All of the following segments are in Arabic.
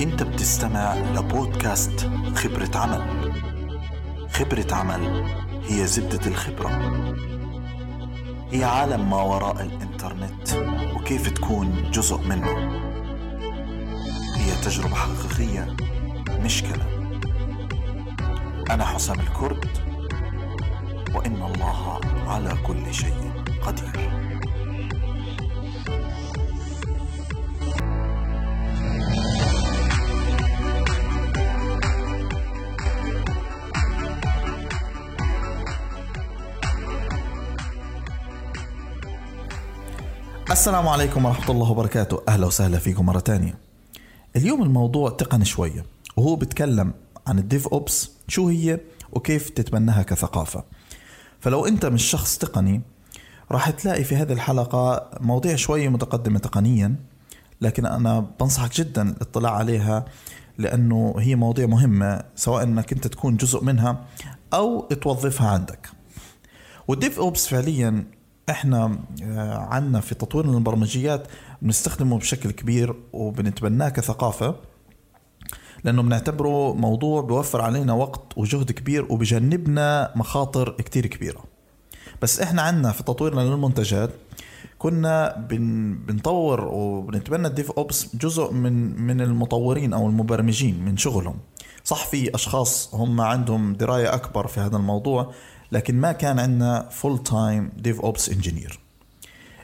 انت بتستمع لبودكاست خبرة عمل. خبرة عمل هي زبدة الخبرة. هي عالم ما وراء الانترنت وكيف تكون جزء منه. هي تجربة حقيقية مش كلام. أنا حسام الكرد وإن الله على كل شيء قدير. السلام عليكم ورحمة الله وبركاته. أهلا وسهلا فيكم مرة تانية. اليوم الموضوع تقني شوية وهو بيتكلم عن الديف أوبس شو هي وكيف تتبناها كثقافة. فلو أنت مش شخص تقني راح تلاقي في هذه الحلقة مواضيع شوية متقدمة تقنيا لكن أنا بنصحك جدا الاطلاع عليها لأنه هي مواضيع مهمة سواء أنك أنت تكون جزء منها أو توظفها عندك. والديف أوبس فعليا إحنا آه، عنا في تطوير البرمجيات بنستخدمه بشكل كبير وبنتبناه كثقافة لأنه بنعتبره موضوع بيوفر علينا وقت وجهد كبير وبجنبنا مخاطر كتير كبيرة. بس إحنا عنا في تطويرنا للمنتجات كنا بن بنطور وبنتبنى الديف أوبس جزء من من المطورين أو المبرمجين من شغلهم. صح في أشخاص هم عندهم دراية أكبر في هذا الموضوع لكن ما كان عندنا full time DevOps engineer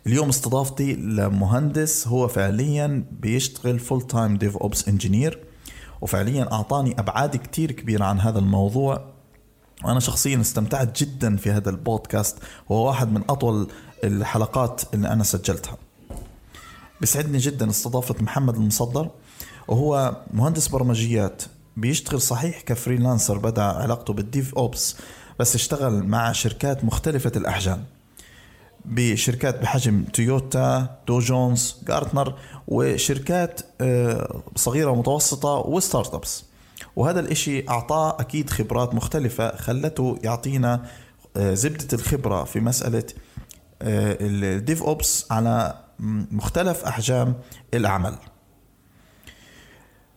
اليوم استضافتي لمهندس هو فعليا بيشتغل full time DevOps engineer وفعليا أعطاني أبعاد كتير كبيرة عن هذا الموضوع. وأنا شخصيا استمتعت جدا في هذا البودكاست وهو واحد من أطول الحلقات اللي أنا سجلتها. بيسعدني جدا استضافة محمد المصدر وهو مهندس برمجيات بيشتغل صحيح ك freelancer بدأ علاقته بال DevOps بس اشتغل مع شركات مختلفة الأحجام. بشركات بحجم تويوتا Dow Jones Gartner وشركات آه، صغيرة ومتوسطة و startups. وهذا الإشي أعطاه أكيد خبرات مختلفة خلته يعطينا آه، زبدة الخبرة في مسألة آه، ال DevOps على مختلف أحجام العمل.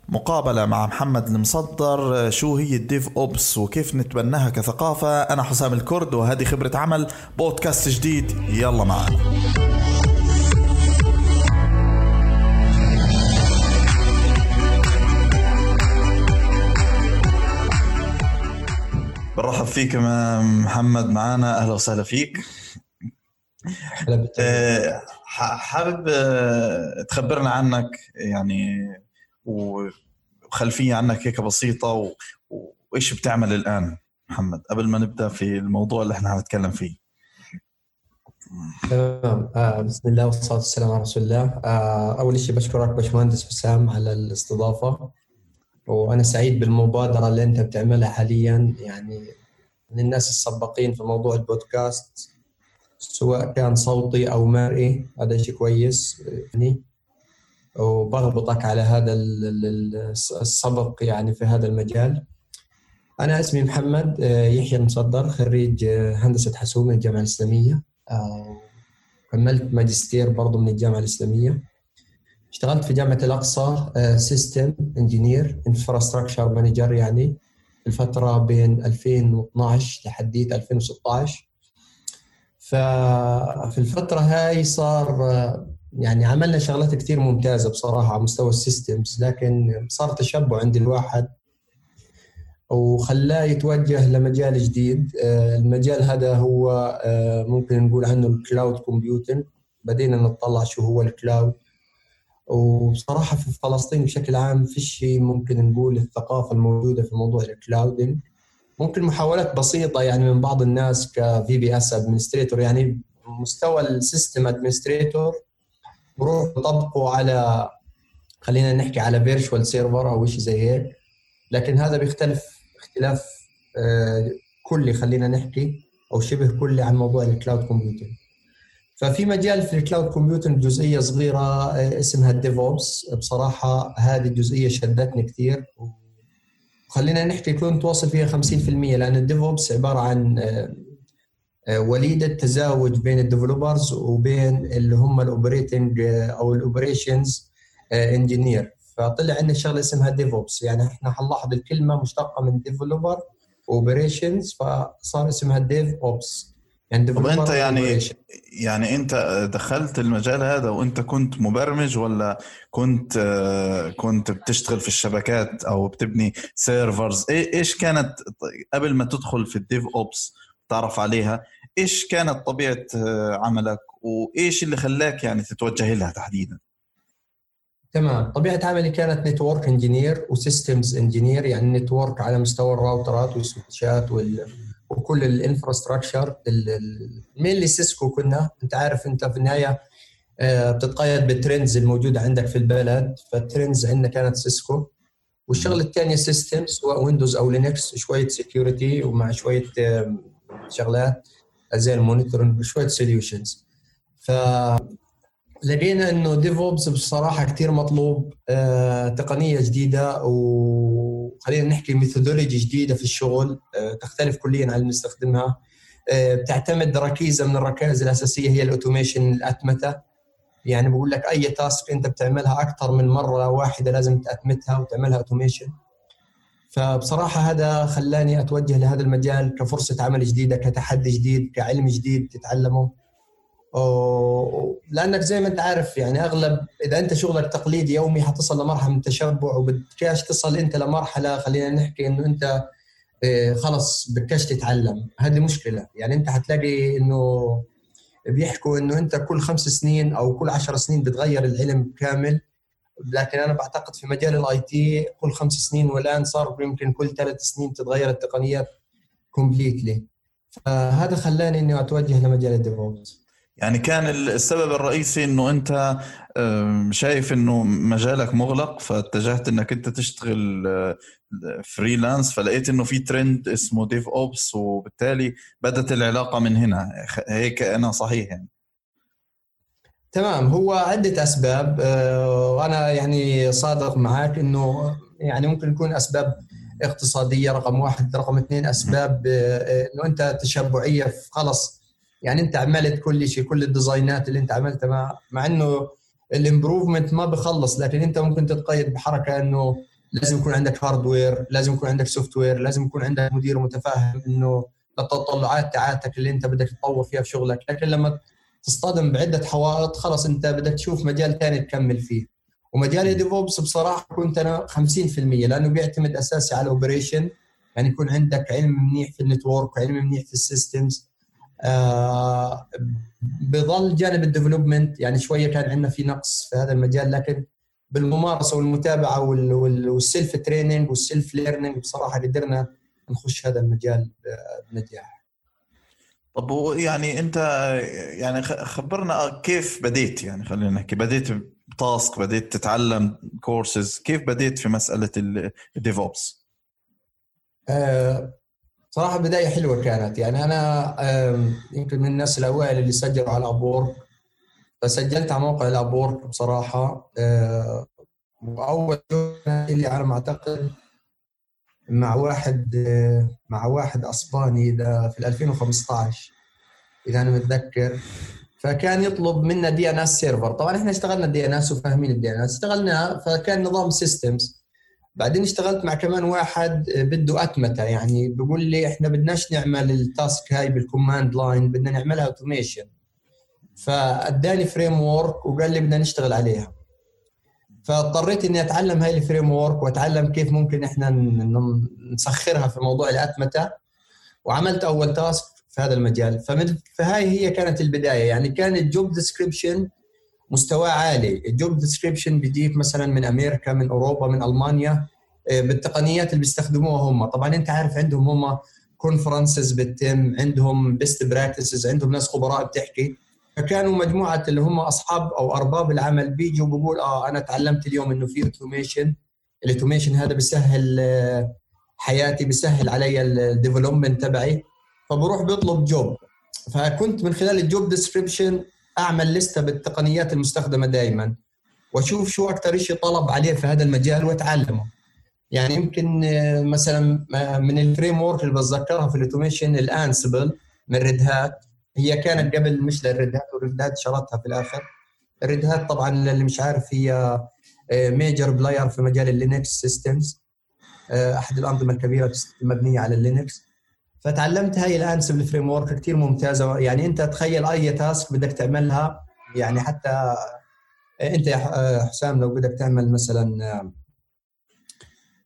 مقابلة مع محمد المصدر شو هي الديف أوبس وكيف نتبناها كثقافة؟ أنا حسام الكرد وهذه خبرة عمل بودكاست جديد يلا معنا. برحب فيك محمد معنا. أهلا وسهلا فيك. أه، حابب أه، تخبرنا عنك يعني وخلفية عنك هيك بسيطة و... وإيش بتعمل الآن محمد؟ قبل ما نبدأ في الموضوع اللي إحنا هنتكلم فيه. تمام. آه بسم الله والصلاة والسلام على رسول الله. آه أول شيء بشكرك باشمهندس حسام على الاستضافة. وأنا سعيد بالمبادرة اللي أنت بتعملها حاليا. يعني من الناس السباقين في موضوع البودكاست سواء كان صوتي أو مرئي هذا شيء كويس. يعني وبغبطك على هذا السبق يعني في هذا المجال. أنا اسمي محمد آه، يحيى المصدر خريج آه، هندسة حاسوب من الجامعة الإسلامية. آه، كملت ماجستير برضه من الجامعة الإسلامية. اشتغلت في جامعة الأقصى system engineer infrastructure manager يعني الفترة بين 2012 لحديت 2016 ففي الفترة هاي صار يعني عملنا شغلات كثير ممتازة بصراحة على مستوى ال systems لكن صار تشبع عند الواحد وخلاه يتوجه لمجال جديد. آه، المجال هذا هو آه، ممكن نقول عنه ال cloud computing بدينا نطلع شو هو ال cloud وبصراحة في فلسطين بشكل عام في شيء ممكن نقول الثقافة الموجودة في موضوع ال clouding ممكن محاولات بسيطة يعني من بعض الناس ك VPS administrator يعني مستوى ال system administrator بروح بطبقه على خلينا نحكي على virtual server أو شيء زي هيك. لكن هذا بيختلف اختلاف آه، كلي خلينا نحكي أو شبه كلي عن موضوع ال cloud computing ففي مجال في ال cloud computing جزئية صغيرة آه، اسمها ال DevOps بصراحة هذه الجزئيه شدتني كثير وخلينا نحكي كنت واصل فيها 50% لأن ال DevOps عبارة عن آه، آه، وليده تزاوج بين ال developers وبين اللي هم ال operating آه، أو ال operations engineer فطلع عندنا شغلة اسمها DevOps يعني إحنا حنلاحظ الكلمة مشتقة من developer operations فصار اسمها DevOps يعني طب أنت يعني يعني أنت دخلت المجال هذا وأنت كنت مبرمج ولا كنت كنت بتشتغل في الشبكات أو بتبني servers إيش كانت قبل ما تدخل في ال DevOps؟ تعرف عليها إيش كانت طبيعة عملك؟ وإيش اللي خلاك يعني تتوجه لها تحديدا؟ تمام. طبيعة عملي كانت network engineer و systems engineer يعني network على مستوى الراوترات وال switch ات وال وكل ال infrastructure mainly Cisco كنا. أنت عارف أنت في النهاية آه، بتتقيد بال trends الموجودة عندك في البلد. فال trends عندنا كانت Cisco والشغلة الثانية system سواء Windows أو Linux شوية security ومع شوية شغلات زي ال monitoring وشويه solutions ف لقينا إنه DevOps بصراحة كثير مطلوب آه، تقنية جديدة وخلينا نحكي methodology جديدة في الشغل آه، تختلف كليا عن اللي بنستخدمها. آه، بتعتمد ركيزة من الركائز الأساسية هي ال automation الأتمتة. يعني بقول لك أي task أنت بتعملها أكثر من مرة واحدة لازم تأتمتها وتعملها automation. فبصراحة هذا خلاني أتوجه لهذا المجال كفرصة عمل جديدة كتحدي جديد كعلم جديد تتعلمه. لأنك زي ما أنت عارف يعني أغلب إذا أنت شغلك تقليدي يومي حتصل لمرحلة من التشبع وبدكاش تصل أنت لمرحلة خلينا نحكي إنه أنت آه، خلص بدكاش تتعلم. هذه مشكلة. يعني أنت حتلاقي إنه بيحكوا إنه أنت كل خمس سنين أو كل عشر سنين بتغير العلم كامل. لكن أنا بعتقد في مجال ال IT كل خمس سنين والآن صار يمكن كل ثلاث سنين تتغير التقنيات completely فهذا خلاني إني أتوجه لمجال ال DevOps يعني كان السبب الرئيسي إنه أنت شايف إنه مجالك مغلق فاتجهت إنك أنت تشتغل freelance آه، فلقيت إنه في ترند اسمه DevOps وبالتالي بدت العلاقة من هنا. هيك أنا صحيح يعني. تمام هو عدة أسباب آه، وأنا يعني صادق معك إنه يعني ممكن يكون أسباب اقتصادية رقم واحد. رقم اثنين أسباب آه، إنه أنت تشبعية خلص. يعني أنت عملت كل شيء كل ال design ات اللي أنت عملتها مع, مع إنه ال improvement ما بخلص لكن أنت ممكن تتقيد بحركة إنه لازم يكون عندك hardware لازم يكون عندك software لازم يكون عندك مدير متفاهم إنه التطلعات تاعتك اللي أنت بدك تطور فيها في شغلك. لكن لما تصطدم بعدة حوائط خلص أنت بدك تشوف مجال ثاني تكمل فيه. ومجال ال DevOps بصراحة كنت أنا 50% لأنه بيعتمد أساسي على ال operation. يعني يكون عندك علم منيح في ال network وعلم منيح في ال systems. آه، بظل جانب ال development يعني شوية كان عندنا في نقص في هذا المجال لكن بالممارسة والمتابعة وال self training وال self learning بصراحة قدرنا نخش هذا المجال بنجاح. طب يعني انت يعني خبرنا كيف بديت يعني خلينا نحكي بديت ب task بديت تتعلم كورسز كيف بديت في مسألة ال DevOps؟ آه صراحة بداية حلوة كانت. يعني أنا يمكن من الناس الأوائل اللي سجلوا على Upwork فسجلت على موقع ال Upwork بصراحة. آه، وأول اللي على ما أعتقد مع واحد مع واحد أسباني إذا في 2015 إذا أنا متذكر. فكان يطلب منا DNS server طبعا إحنا اشتغلنا DNS وفاهمين ال DNS اشتغلنا فكان نظام systems بعدين اشتغلت مع كمان واحد بده أتمتة. يعني بيقول لي إحنا بدناش نعمل ال task هاي بال command line بدنا نعملها automation فأداني framework وقال لي بدنا نشتغل عليها. فاضطريت إني أتعلم هاي ال framework وأتعلم كيف ممكن إحنا نسخرها في موضوع الاتمته وعملت أول task في هذا المجال. فمن فهاي هي كانت البداية. يعني كان ال job description مستواه عالي. ال job description بيجيك مثلا من أمريكا من أوروبا من ألمانيا آه، بالتقنيات اللي بيستخدموها هم. طبعا أنت عارف عندهم هم conferences بتتم عندهم best practices عندهم ناس خبراء بتحكي. فكانوا مجموعة اللي هم أصحاب أو أرباب العمل بيجوا بيقول آه أنا تعلمت اليوم إنه في automation ال automation هذا بيسهل آه، حياتي بيسهل علي ال development تبعي. فبروح بيطلب job فكنت من خلال ال job description أعمل لسته بالتقنيات المستخدمة دائما وأشوف شو أكثر شيء طلب عليه في هذا المجال وأتعلمه. يعني يمكن آه، مثلا آه، من ال framework اللي بتذكرها في ال automation ال Ansible من Red Hat هي كانت قبل مش لل Red Hat وال Red Hat شرتها في الآخر. ال Red Hat طبعا اللي مش عارف هي major player في مجال ال Linux systems أحد الأنظمة الكبيرة المبنية على ال Linux. فتعلمت هاي ال Ansible framework كثير ممتازة. يعني أنت تخيل أي task بدك تعملها يعني حتى أنت يا حسام لو بدك تعمل مثلا آه،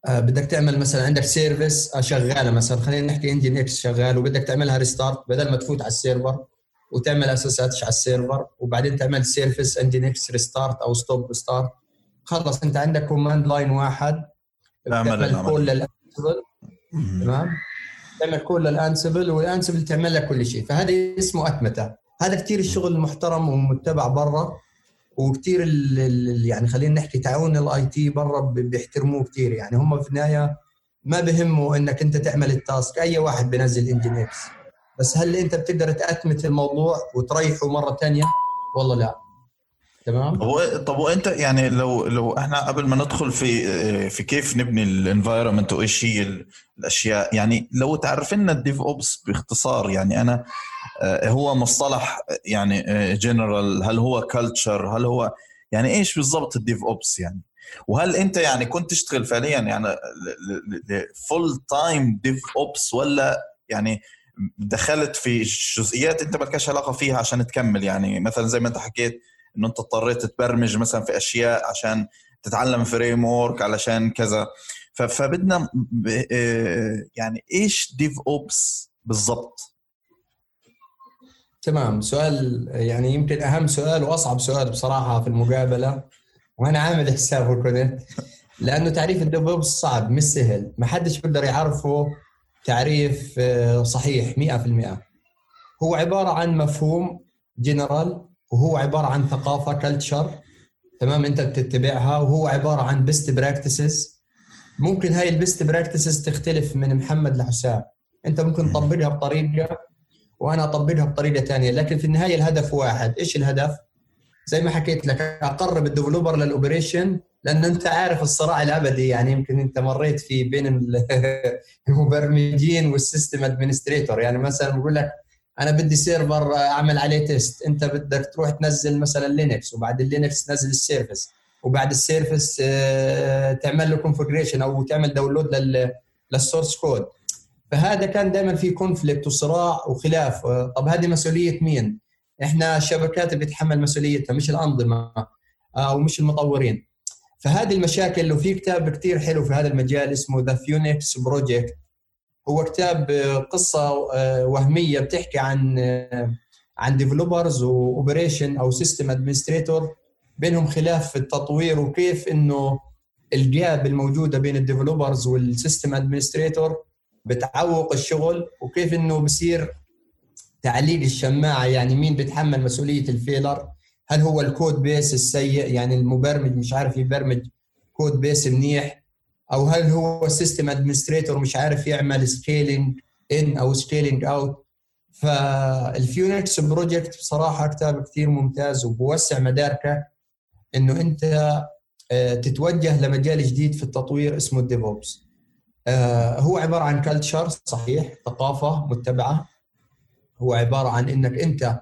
بدك تعمل مثلا عندك service شغالة مثلا خلينا نحكي Nginx شغال وبدك تعملها restart بدل ما تفوت على ال server وتعمل SSH على ال server وبعدين تعمل service Nginx restart أو stop start خلص أنت عندك command line واحد تعمل call لل Ansible. تمام؟ تعمل call لل Ansible وال Ansible تعمل لك كل شيء. فهذا اسمه أتمتة. هذا كثير الشغل محترم ومتبع برا. وكثير يعني خلينا نحكي تعاون ال IT برا بيحترموه كثير يعني هم في النهاية ما بهمه إنك أنت تعمل ال task. أي واحد بينزل engine بس هل أنت بتقدر تأتمت الموضوع وتريحه مرة ثانية والله لا. تمام؟ طب وأنت يعني لو لو إحنا قبل ما ندخل في في كيف نبني ال environment وايش هي الأشياء يعني لو تعرف لنا ال DevOps باختصار يعني أنا هو مصطلح يعني جنرال هل هو culture هل هو يعني إيش بالضبط ال DevOps يعني؟ وهل أنت يعني كنت تشتغل فعليا يعني full time DevOps ولا يعني دخلت في جزئيات أنت ما لكش علاقة فيها عشان تكمل؟ يعني مثلا زي ما أنت حكيت إنه أنت اضطريت تبرمج مثلا في أشياء عشان تتعلم فريم ورك علشان كذا. فبدنا آه، يعني إيش DevOps بالضبط؟ تمام. سؤال يعني يمكن أهم سؤال وأصعب سؤال بصراحة في المقابلة وأنا عامل حسابه كنت لأنه تعريف ال Dev صعب مش سهل. ما حدش بيقدر يعرفه تعريف آه، صحيح 100% هو عبارة عن مفهوم جنرال وهو عبارة عن ثقافة culture تمام؟ أنت بتتبعها وهو عبارة عن best practices ممكن هاي ال best practices تختلف من محمد لحسام. أنت ممكن تطبقها بطريقة وأنا أطبقها بطريقة ثانية لكن في النهاية الهدف واحد. إيش الهدف؟ زي ما حكيت لك أقرب ال developer لل operation لأن أنت عارف الصراع الأبدي. يعني يمكن أنت مريت في بين المبرمجين وال system administrator. يعني مثلا بقول لك أنا بدي server أعمل عليه test. أنت بدك تروح تنزل مثلا Linux وبعد ال Linux تنزل ال service. وبعد ال service آه، تعمل له configuration أو تعمل download لل source code فهذا كان دائما في conflict وصراع وخلاف. آه، طب هذه مسؤولية مين؟ إحنا الشبكات بتتحمل مسؤوليتها مش الأنظمة أو مش المطورين. فهذه المشاكل وفي كتاب كثير حلو في هذا المجال اسمه The Phoenix Project هو كتاب آه، قصة آه، وهمية بتحكي عن عن developers و operation أو system administrator بينهم خلاف في التطوير وكيف إنه ال gap الموجودة بين ال developers وال system administrator بتعوق الشغل وكيف إنه بصير تعليق الشماعة يعني مين بيتحمل مسؤولية ال failure؟ هل هو ال code base السيء؟ يعني المبرمج مش عارف يبرمج code base منيح؟ أو هل هو ال system administrator مش عارف يعمل scaling in أو scaling out فال Phoenix Project بصراحة كتاب كثير ممتاز وبوسع مداركك إنه أنت آه، تتوجه لمجال جديد في التطوير اسمه ال DevOps. هو عبارة عن culture صحيح ثقافة متبعة. هو عبارة عن إنك أنت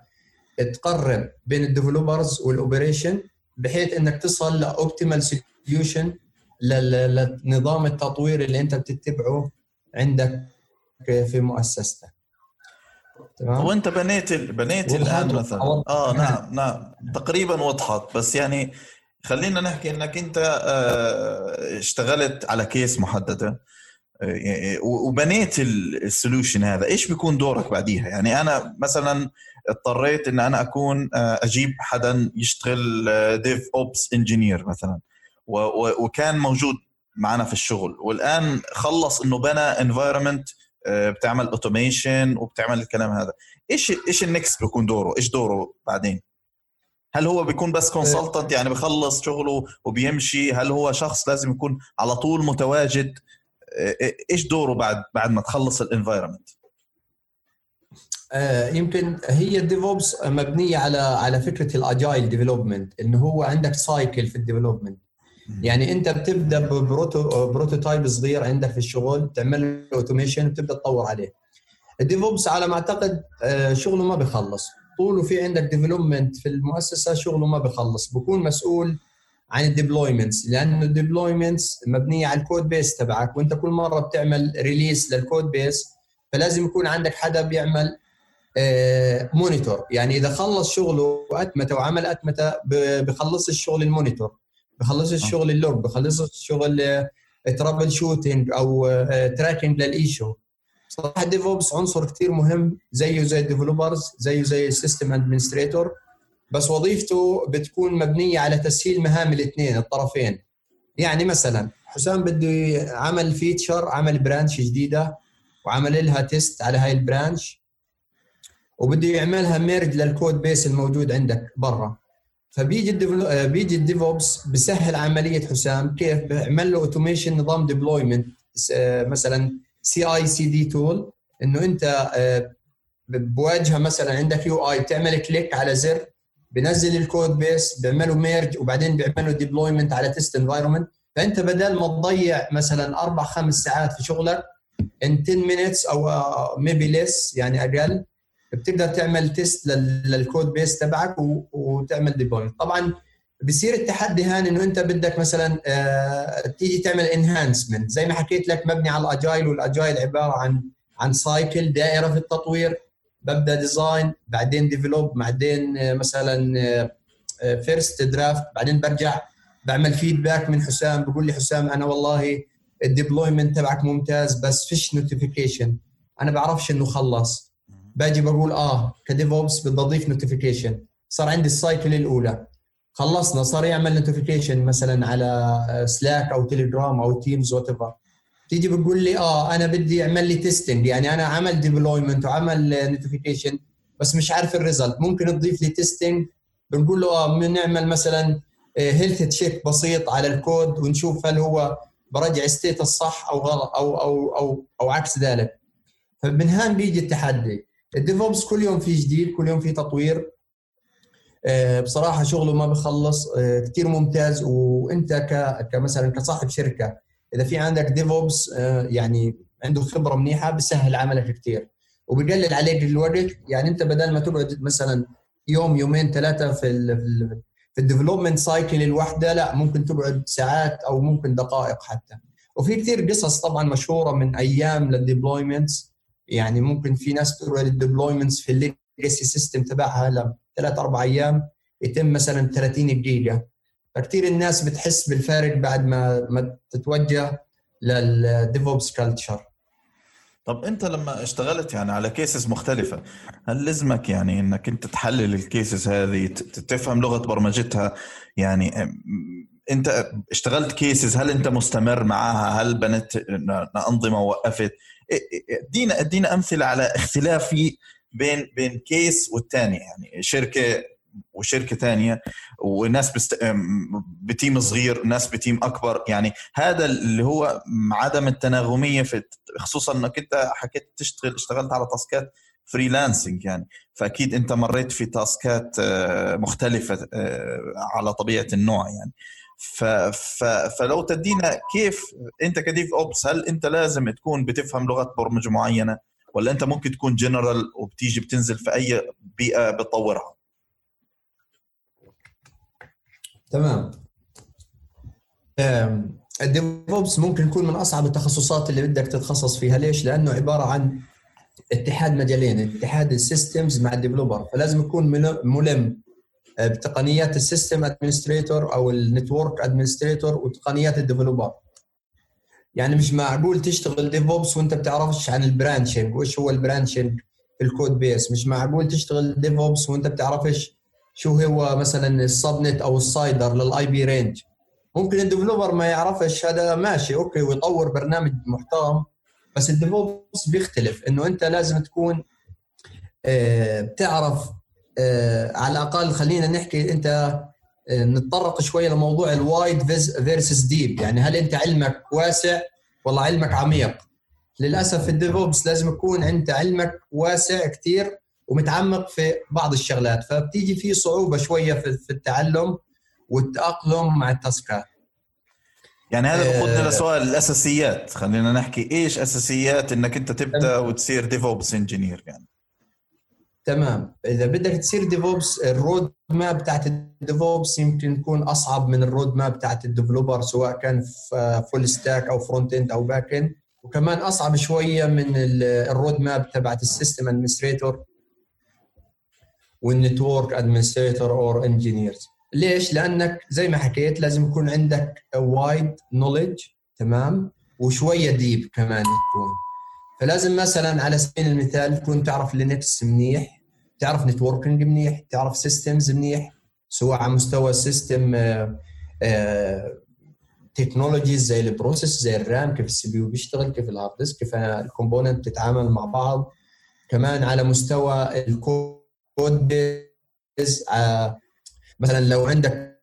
تقرب بين ال developers وال operation بحيث إنك تصل ل optimal solution لنظام التطوير اللي أنت بتتبعه عندك في مؤسستك. تمام؟ وأنت بنيت بنيت الآن مثلا؟ آه نعم. نعم. تقريبا وضحت. بس يعني خلينا نحكي إنك أنت آه، اشتغلت على case محددة. وبنيت ال solution هذا. إيش بيكون دورك بعديها؟ يعني أنا مثلا اضطريت إن أنا أكون آه، أجيب حدا يشتغل DevOps engineer مثلا. وكان موجود معنا في الشغل. والآن خلص إنه بنى environment آه، بتعمل automation وبتعمل الكلام هذا. إيش إيش ال next بيكون دوره؟ إيش دوره بعدين؟ هل هو بيكون بس consultant يعني بخلص شغله وبيمشي. هل هو شخص لازم يكون على طول متواجد؟ إيش دوره بعد بعد ما تخلص ال environment آه، يمكن هي ال DevOps مبنية على على فكرة ال agile development إنه هو عندك cycle في ال development. يعني أنت بتبدأ ب proto prototype صغير عندك في الشغل تعمل له automation وتبدا تطور عليه. ال DevOps على ما أعتقد آه، شغله ما بيخلص. طوله في عندك development في المؤسسة شغله ما بيخلص. بكون مسؤول عن ال deployments لأنه ال deployments مبنية على ال code base تبعك وأنت كل مرة بتعمل release لل code base فلازم يكون عندك حدا بيعمل monitor آه، يعني إذا خلص شغله وأتمته وعمل أتمته بخلص الشغل ال monitor بخلص آه. الشغل ال log بخلص الشغل troubleshooting أو tracking لل issue. صراحة DevOps عنصر كثير مهم زيه زي ال developers زيه زي ال system administrator بس وظيفته بتكون مبنية على تسهيل مهام الاثنين الطرفين. يعني مثلا حسام بده عمل feature عمل branch جديدة وعمل لها test على هاي ال branch وبده يعملها merge لل code base الموجود عندك برا. فبيجي ال develo... آه، بيجي ال DevOps بسهل عملية حسام كيف بيعمل له automation نظام deployment آه، مثلا CI/CD tool إنه أنت آه، بواجهة مثلا عندك UI بتعمل click على زر بنزل ال code base بيعملوا merge وبعدين بيعملوا deployment على test environment فأنت بدل ما تضيع مثلا أربع خمس ساعات في شغلك in 10 minutes أو maybe less يعني أقل بتقدر تعمل test لل code base تبعك وتعمل deployment طبعا بصير التحدي هان إنه أنت بدك مثلا آه، تيجي تعمل enhancement زي ما حكيت لك مبني على ال agile وال agile عبارة عن عن cycle دائرة في التطوير. ببدأ design بعدين develop بعدين آه، مثلا first آه، draft بعدين برجع بعمل feedback من حسام بقول لي حسام أنا والله ال deployment تبعك ممتاز بس فيش notification أنا بعرفش إنه خلص. باجي بقول آه ك DevOps بدي اضيف notification صار عندي ال cycle الأولى. خلصنا صار يعمل notification مثلا على Slack أو تليجرام أو Teams whatever تيجي بتقول لي آه أنا بدي أعمل لي testing يعني أنا عمل deployment وعمل notification بس مش عارف ال result ممكن تضيف لي testing بنقول له آه بنعمل مثلا health check بسيط على الكود ونشوف هل هو برجع state الصح أو غلط أو أو أو أو عكس ذلك. فمن هان بيجي التحدي. ال DevOps كل يوم في جديد كل يوم في تطوير. آه، بصراحة شغله ما بخلص. آه، كثير ممتاز. وأنت كمثلا كصاحب شركة إذا في عندك DevOps آه، يعني عنده خبرة منيحة بسهل عملك كثير وبقلل عليك الوقت. يعني أنت بدل ما تقعد مثلا يوم يومين ثلاثة في ال في ال development cycle الواحدة لا ممكن تقعد ساعات أو ممكن دقائق حتى. وفي كثير قصص طبعا مشهورة من أيام لل deployments يعني ممكن في ناس تقعد ال deployments في ال legacy system تبعها ثلاث أربع أيام يتم مثلا 30 دقيقة. فكثير الناس بتحس بالفارق بعد ما ما تتوجه لل DevOps culture طب انت لما اشتغلت يعني على cases مختلفة هل لزمك يعني انك انت تحلل ال cases هذه تفهم لغة برمجتها؟ يعني انت اشتغلت cases هل انت مستمر معاها؟ هل بنيت أنظمة وقفت ادينا ادينا أمثلة على اختلاف بين بين case والثاني يعني شركة وشركة ثانية وناس بست... ب team صغير ناس ب team أكبر. يعني هذا اللي هو عدم التناغمية في خصوصا إنك أنت حكيت تشتغل اشتغلت على تاسكات freelancing يعني. فأكيد أنت مريت في تاسكات آه، مختلفة آه، على طبيعة النوع يعني. ف... ف... فلو تدينا كيف أنت ك DevOps هل أنت لازم تكون بتفهم لغة برمجة معينة ولا أنت ممكن تكون جنرال وبتيجي بتنزل في أي بيئة بتطورها؟ تمام. ال DevOps ممكن يكون من أصعب التخصصات اللي بدك تتخصص فيها. ليش؟ لأنه عبارة عن اتحاد مجالين اتحاد ال systems مع ال developer. فلازم يكون ملم آه، بتقنيات ال system administrator أو ال network administrator وتقنيات ال developer. يعني مش معقول تشتغل DevOps وأنت بتعرفش عن ال branching وإيش هو ال branching في ال code base. مش معقول تشتغل DevOps وأنت بتعرفش شو هو مثلا ال subnet أو ال CIDR لل IP range ممكن ال developer ما يعرفش هذا ماشي okay ويطور برنامج محترم بس ال DevOps بيختلف إنه أنت لازم تكون آه، بتعرف آه، على الأقل خلينا نحكي أنت آه، نتطرق شوية لموضوع ال wide versus deep يعني هل أنت علمك واسع ولا علمك عميق؟ للأسف ال DevOps لازم يكون أنت علمك واسع كثير ومتعمق في بعض الشغلات فبتيجي في صعوبة شوية في التعلم والتأقلم مع التاسكات. يعني هذا بقودنا آه لسؤال الأساسيات. خلينا نحكي إيش أساسيات إنك أنت تبدأ وتصير DevOps engineer يعني؟ تمام. إذا بدك تصير DevOps ال road map بتاعت ال DevOps يمكن تكون أصعب من ال road map بتاعت ال developer سواء كان في full stack أو front end أو back end وكمان أصعب شوية من ال road map تبعت ال system administrator وال network administrator or engineers ليش؟ لأنك زي ما حكيت لازم يكون عندك wide knowledge تمام؟ وشوية deep كمان تكون فلازم مثلا على سبيل المثال تكون تعرف Linux منيح تعرف networking منيح تعرف systems منيح سواء على مستوى system technologies زي ال process زي ال RAM كيف ال CPU بيشتغل كيف ال hard disk كيف ال component بتتعامل مع بعض. كمان على مستوى ال code base آه، مثلا لو عندك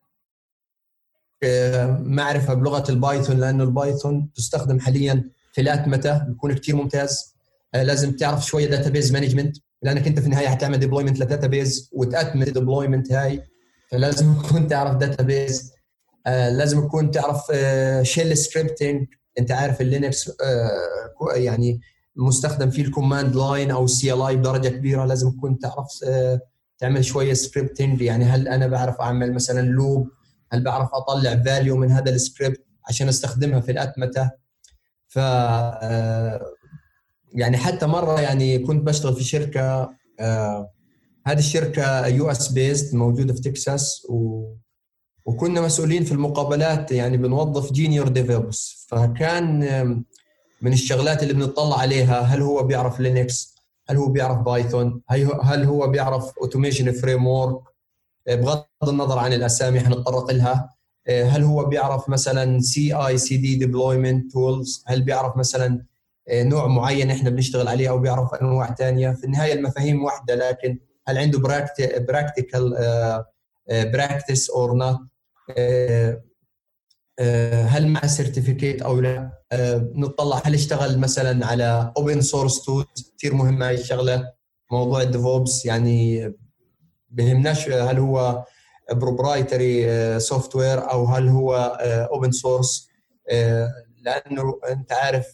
آه، معرفة بلغة ال Python لأنه ال Python تستخدم حاليا في الاتمته بيكون كثير ممتاز. آه، لازم تعرف شوية database management لأنك أنت في النهاية حتعمل deployment ل database وتاتمت ال deployment هاي. فلازم تكون تعرف database لازم تكون تعرف shell scripting أنت عارف ال Linux يعني مستخدم فيه ال command line أو ال CLI بدرجة كبيرة. لازم تكون تعرف آه تعمل شوية scripting يعني هل أنا بعرف أعمل مثلا loop هل بعرف أطلع value من هذا السكريبت عشان أستخدمها في الاتمته ف آه، يعني حتى مرة يعني كنت بشتغل في شركة آه، هذه الشركة US based موجودة في تكساس و وكنا مسؤولين في المقابلات. يعني بنوظف junior developers فكان من الشغلات اللي بنطلع عليها هل هو بيعرف Linux هل هو بيعرف Python هل هو بيعرف automation framework بغض النظر عن الأسامي حنتطرق لها. هل هو بيعرف مثلا CI/CD deployment tools هل بيعرف مثلا نوع معين إحنا بنشتغل عليه أو بيعرف أنواع ثانية في النهاية المفاهيم واحدة لكن هل عنده practical practice or not هل مع certificate أو لا؟ نطلع هل اشتغل مثلا على open source tools كثير مهمه هاي الشغلة. موضوع ال DevOps يعني بهمناش هل هو proprietary software أو هل هو open source لأنه أنت عارف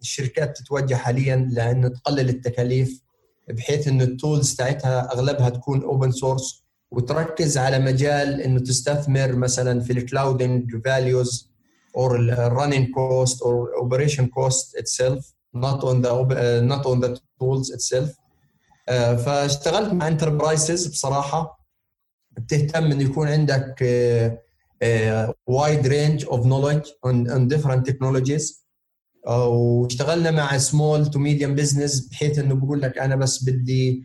الشركات تتوجه حاليا لأنه تقلل التكاليف بحيث إنه ال tools تاعتها أغلبها تكون open source وتركز على مجال إنه تستثمر مثلا في ال clouding values or running cost or operation cost itself not on the not on the tools itself. فاشتغلت مع enterprises بصراحة. بتهتم إنه يكون عندك wide range of knowledge on different technologies واشتغلنا مع small to medium business بحيث إنه بقول لك أنا بس بدي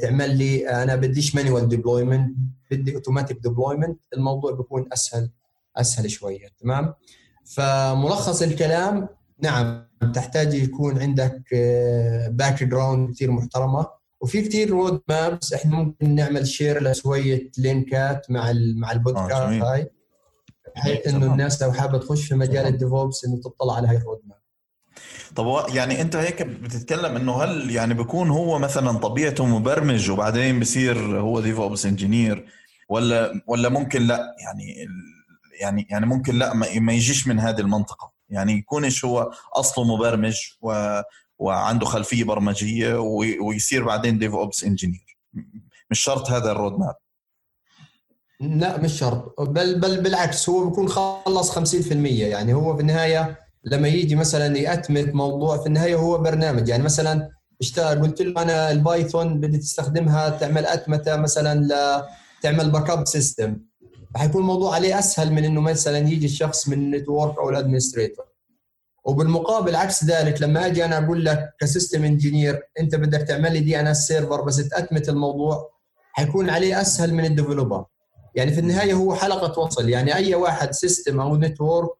تعمل لي أنا بديش manual deployment بدي automatic deployment الموضوع بيكون أسهل أسهل شوية تمام؟ فملخص الكلام نعم تحتاج يكون عندك background كثير محترمة وفي كثير road maps إحنا ممكن نعمل share لشوية لينكات مع مع البودكاست آه هاي بحيث إنه الناس لو حابة تخش في مجال ال DevOps إنه تطلع على هاي ال road map طب يعني انت هيك بتتكلم انه هل يعني بيكون هو مثلا طبيعته مبرمج وبعدين بصير هو DevOps engineer ولا ولا ممكن لا؟ يعني يعني يعني ممكن لا ما يجيش من هذه المنطقة. يعني يكونش هو أصله مبرمج و وعنده خلفية برمجية ويصير بعدين DevOps engineer. مش شرط هذا ال road map. لا مش شرط. بل بل بالعكس هو بيكون خلص 50% يعني هو في النهاية لما يجي مثلا يأتمت موضوع في النهاية هو برنامج. يعني مثلا اشتغل قلت له أنا ال Python بدي تستخدمها تعمل أتمتة مثلا ل تعمل backup system حيكون الموضوع عليه أسهل من إنه مثلا يجي الشخص من ال network أو ال administrator وبالمقابل عكس ذلك لما أجي أنا أقول لك ك system engineer أنت بدك تعمل لي DNS server بس تأتمت الموضوع حيكون عليه أسهل من ال developer يعني في النهاية هو حلقة وصل. يعني أي واحد system أو network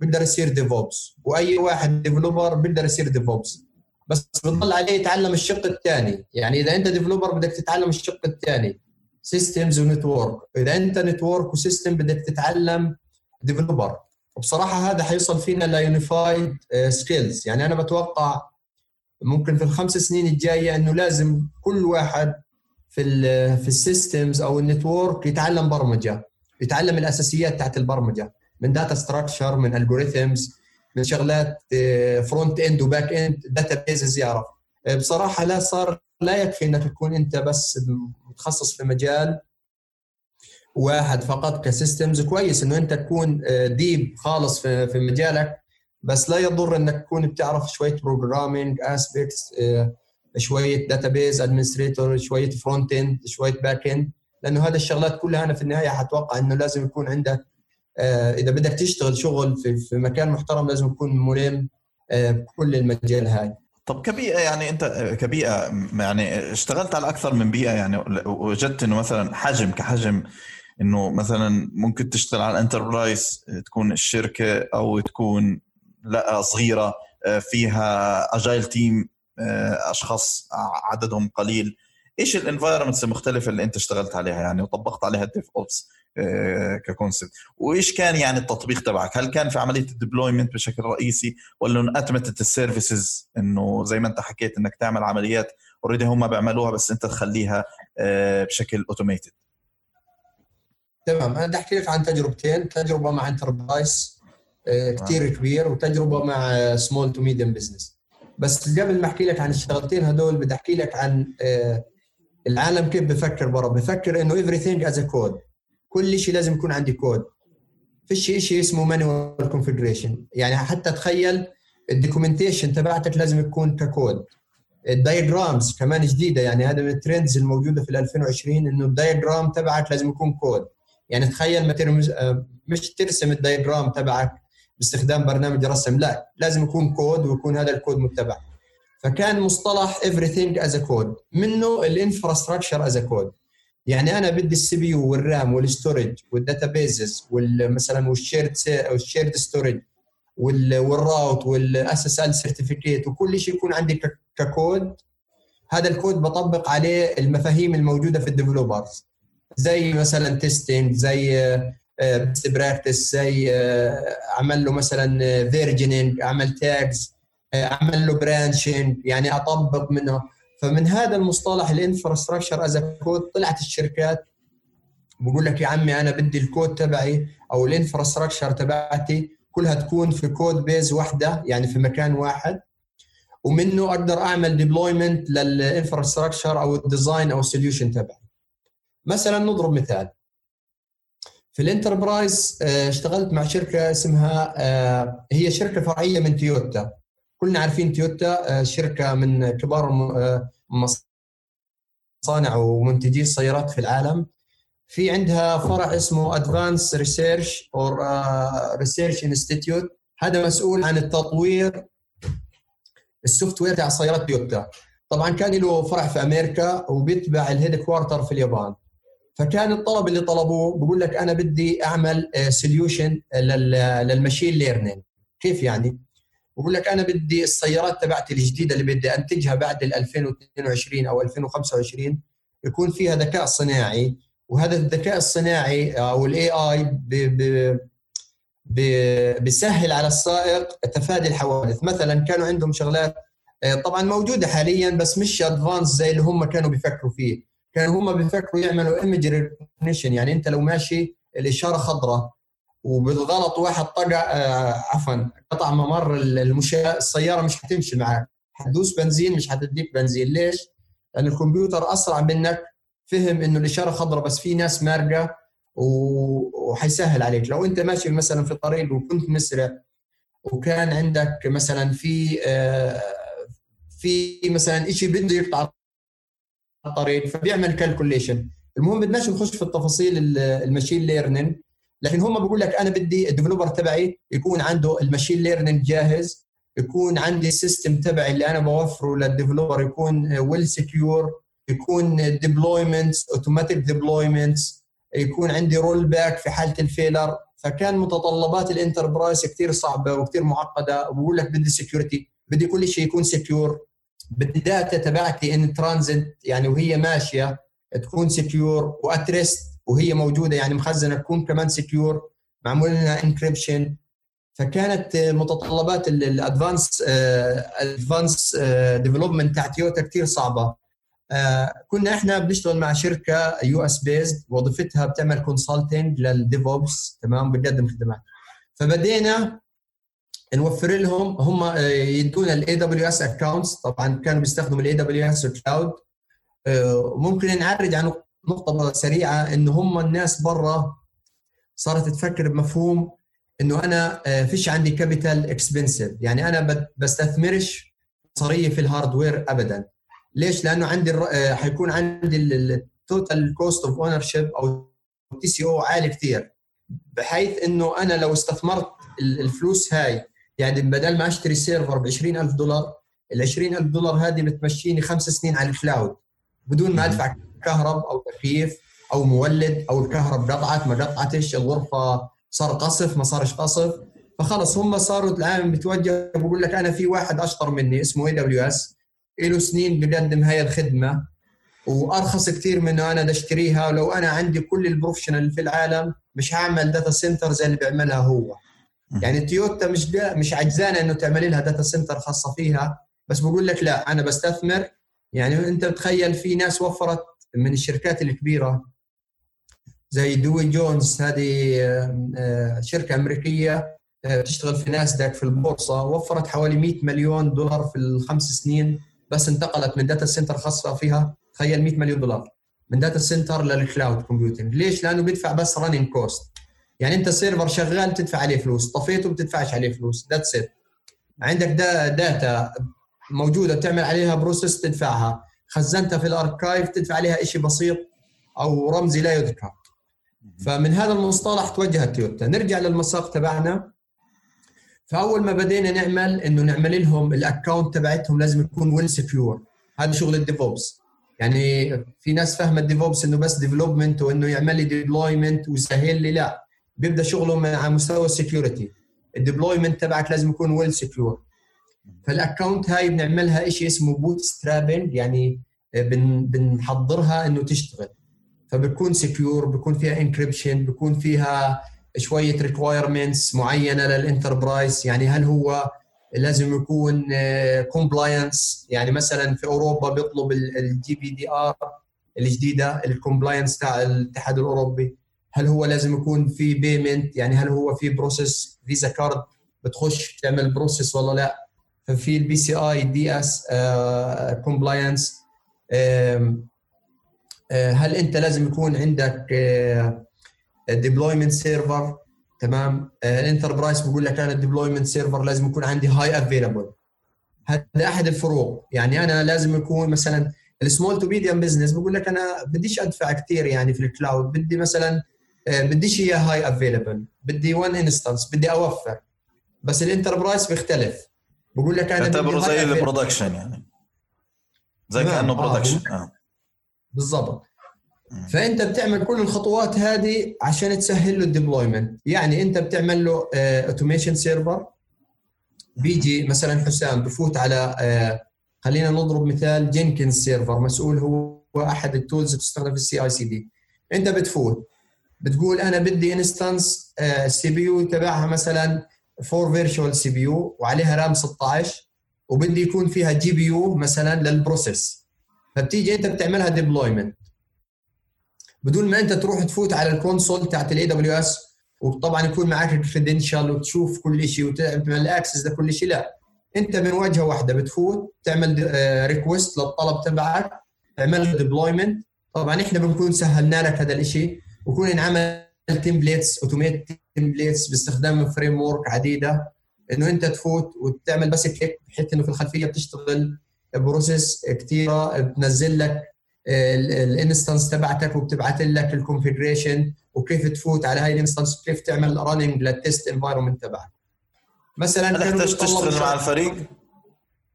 بيقدر يصير DevOps وأي واحد developer بيقدر يصير DevOps بس بتضل عليه يتعلم الشق الثاني يعني إذا أنت developer بدك تتعلم الشق الثاني systems و network. إذا أنت network و system بدك تتعلم developer وبصراحة هذا حيوصل فينا ل unified skills يعني أنا بتوقع ممكن في الخمس سنين الجاية إنه لازم كل واحد في ال في ال systems أو ال network يتعلم برمجة. يتعلم الأساسيات تاعت البرمجة. من data structure من algorithms من شغلات front end و back end databases يعرف. بصراحة لا صار لا يكفي إنك تكون أنت بس متخصص في مجال واحد فقط ك systems كويس إنه أنت تكون deep خالص في مجالك بس لا يضر إنك تكون بتعرف شوية programming aspects شوية database administrator شوية front end شوية back end لأنه هذه الشغلات كلها أنا في النهاية حتوقع إنه لازم يكون عندك آه، إذا بدك تشتغل شغل في, في مكان محترم لازم تكون ملم آه، بكل المجال هاي. طب كبيئة يعني أنت كبيئة يعني اشتغلت على أكثر من بيئة يعني وجدت إنه مثلا حجم كحجم إنه مثلا ممكن تشتغل على ال enterprise تكون الشركة أو تكون لا صغيرة آه، فيها agile team أشخاص عددهم قليل. إيش ال environments المختلفة اللي أنت اشتغلت عليها يعني وطبقت عليها ال DevOps؟ ك concept وإيش كان يعني التطبيق تبعك؟ هل كان في عملية ال deployment بشكل رئيسي ولا اتمتت ال services إنه زي ما أنت حكيت إنك تعمل عمليات already هم بيعملوها بس أنت تخليها آه، بشكل automated تمام. أنا بدي أحكي لك عن تجربتين تجربة مع enterprise آه، كثير كبير وتجربة مع small to medium business بس قبل ما أحكي لك عن الشغلتين هدول بدي أحكي لك عن آه، العالم كيف بفكر برا. بفكر إنه everything as code كل شيء لازم يكون عندي كود. فيش شيء اسمه manual configuration يعني حتى تخيل ال documentation تبعتك لازم يكون ككود. ال diagrams كمان جديدة يعني هذا من ال trends الموجودة في 2020 إنه ال diagram تبعك لازم يكون كود. يعني تخيل ما ترمز آه، مش ترسم ال diagram تبعك باستخدام برنامج رسم لا لازم يكون كود ويكون هذا الكود متبع. فكان مصطلح everything as a code منه ال infrastructure as a code. يعني أنا بدي ال CPU وال RAM وال storage وال databases مثلا وال shared وال shared storage وال route وال SSL certificate وكل شيء يكون عندي ككود هذا الكود بطبق عليه المفاهيم الموجودة في ال developers. زي مثلا testing زي best practice زي أعمل له مثلا versioning أعمل tags أعمل له branching يعني أطبق منه. فمن هذا المصطلح ال infrastructure as code طلعت الشركات بقول لك يا عمي أنا بدي الكود تبعي أو ال infrastructure تبعتي كلها تكون في code base واحدة يعني في مكان واحد. ومنه أقدر أعمل deployment لل infrastructure أو ال design أو ال solution تبعي. مثلا نضرب مثال. في ال enterprise آه، اشتغلت مع شركة اسمها آه، هي شركة فرعية من تويوتا كلنا عارفين تويوتا آه، شركة من كبار مصانع ومنتجي السيارات في العالم. في عندها فرع اسمه advanced research أو research institute هذا مسؤول عن التطوير ال software تاع سيارات تويوتا. طبعا كان له فرع في أمريكا وبيتبع ال headquarter في اليابان. فكان الطلب اللي طلبوه بقول لك أنا بدي أعمل solution لل machine learning كيف يعني؟ بقول لك أنا بدي السيارات تبعتي الجديدة اللي بدي أنتجها بعد 2022 أو 2025 يكون فيها ذكاء صناعي وهذا الذكاء الصناعي أو ال AI بيسهل على السائق تفادي الحوادث. مثلا كانوا عندهم شغلات آه، طبعا موجودة حاليا بس مش advanced زي اللي هم كانوا بيفكروا فيه. كانوا هم بيفكروا يعملوا image recognition يعني أنت لو ماشي الإشارة خضراء وبالغلط واحد طقع آه عفوا قطع ممر المشاة السيارة مش حتمشي معك حتدوس بنزين مش حتديك بنزين. ليش؟ لأن الكمبيوتر أسرع منك فهم إنه الاشاره خضراء بس في ناس مارقة وحيسهل عليك. لو أنت ماشي مثلا في طريق وكنت مسرع وكان عندك مثلا في آه في مثلا شيء بده يقطع الطريق فبيعمل calculation المهم بدناش نخش في التفاصيل ال machine learning لكن هم بقول لك أنا بدي ال developer تبعي يكون عنده ال machine learning جاهز يكون عندي ال system تبعي اللي أنا بوفره لل developer يكون well secure يكون deployments automatic deployments يكون عندي rollback في حالة ال failure فكان متطلبات ال enterprise كثير صعبة وكثير معقدة وبقول لك بدي security بدي كل شيء يكون secure بدي ال data تبعتي in transit يعني وهي ماشية تكون secure و at rest وهي موجودة يعني مخزنة تكون كمان secure معمول لها encryption فكانت متطلبات ال advance advance development تاع تويوتا كثير صعبة. آه، كنا إحنا بنشتغل مع شركة US based وظيفتها بتعمل consulting لل DevOps تمام؟ بتقدم خدمات. فبدينا نوفر لهم هم آه، يدونا ال AWS accounts طبعا كانوا بيستخدموا ال AWS cloud ممكن نعرج عن نقطة سريعة إنه هم الناس برا صارت تفكر بمفهوم إنه أنا آه، فيش عندي capital expensive يعني أنا بستثمرش مصاري في ال hardware أبدا. ليش؟ لأنه عندي آه، حيكون عندي ال total cost of ownership أو TCO عالي كثير بحيث إنه أنا لو استثمرت الفلوس هاي يعني بدل ما أشتري server ب 20000 دولار ال 20000 دولار هذه بتمشيني خمس سنين على ال cloud بدون ما أدفع كهرب أو تكييف أو مولد أو الكهرب قطعت ما قطعتش الغرفة صار قصف ما صارش قصف. فخلص هم صاروا الآن بتوجه بقول لك أنا في واحد أشطر مني اسمه AWS له سنين بقدم هاي الخدمة. وأرخص كثير من أنا أشتريها. ولو أنا عندي كل ال professional في العالم مش هعمل data center زي اللي بيعملها هو. يعني تويوتا مش مش عجزانة إنه تعملي لها data center خاصة فيها. بس بقول لك لا أنا بستثمر. يعني أنت بتخيل في ناس وفرت من الشركات الكبيرة زي Dow Jones هذه آه، شركة أمريكية آه، تشتغل في ناسداك في البورصة وفرت حوالي 100 مليون دولار في الخمس سنين بس انتقلت من data center خاصة فيها تخيل 100 مليون دولار من data center لل cloud computing ليش؟ لأنه بيدفع بس running cost يعني أنت server شغال تدفع عليه فلوس طفيته ما بتدفعش عليه فلوس that's it عندك da- data موجودة بتعمل عليها process تدفعها. خزنتها في ال archive تدفع عليها شيء بسيط أو رمزي لا يذكر. فمن هذا المصطلح توجهت تويوتا. نرجع للمساق تبعنا. فأول ما بدينا نعمل إنه نعمل لهم ال account تبعتهم لازم يكون well secure هذا شغل ال DevOps. يعني في ناس فاهمة ال DevOps إنه بس development وإنه يعمل لي deployment ويسهل لي لا. بيبدأ شغله على مستوى ال security ال deployment تبعك لازم يكون well secure فال account هاي بنعملها شيء اسمه bootstrapping يعني بن بنحضرها إنه تشتغل. فبكون secure بكون فيها encryption بكون فيها شوية requirements معينة لل enterprise يعني هل هو لازم يكون compliance يعني مثلا في أوروبا بيطلب ال GDPR الجديدة ال compliance تاع الاتحاد الأوروبي. هل هو لازم يكون في payment يعني هل هو في process Visa card بتخش تعمل process ولا لا؟ ففي ال PCI DSS compliance هل انت لازم يكون عندك deployment server تمام. ال enterprise بقول لك أنا ال deployment server لازم يكون عندي high available هذا أحد الفروق. يعني أنا لازم يكون مثلا ال small to medium business بقول لك أنا بديش أدفع كثير يعني في ال cloud بدي مثلا آه، بديش هي high available بدي one instance بدي أوفر. بس ال enterprise بيختلف. بقول لك أنا تعتبره زي ال production يعني. زي كأنه production آه. آه. بالضبط. فأنت بتعمل كل الخطوات هذه عشان تسهل له ال deployment. يعني أنت بتعمل له automation server بيجي مثلا حسام بفوت على آه خلينا نضرب مثال Jenkins server مسؤول هو أحد ال tools تستخدم في ال CI/CD أنت بتفوت بتقول أنا بدي instance ال CPU تبعها مثلا 4 virtual CPU وعليها RAM 16 وبدي يكون فيها GPU مثلا لل process. فبتيجي أنت بتعملها deployment بدون ما أنت تروح تفوت على ال console تاعت ال AWS وطبعا يكون معك ال credential وتشوف كل شيء وتعمل access لكل شيء لا. أنت من واجهه واحدة بتفوت تعمل request آه، للطلب تبعك تعمل deployment طبعا إحنا بنكون سهلنا لك هذا الشيء ويكون انعمل templates automate templates باستخدام framework عديدة إنه أنت تفوت وتعمل بس click بحيث إنه في الخلفية بتشتغل process كثيره بتنزل لك ال instance تبعتك وبتبعث لك ال configuration وكيف تفوت على هاي ال instance وكيف تعمل running لل test environment تبعك مثلا هل احتجت تشتغل مع الفريق؟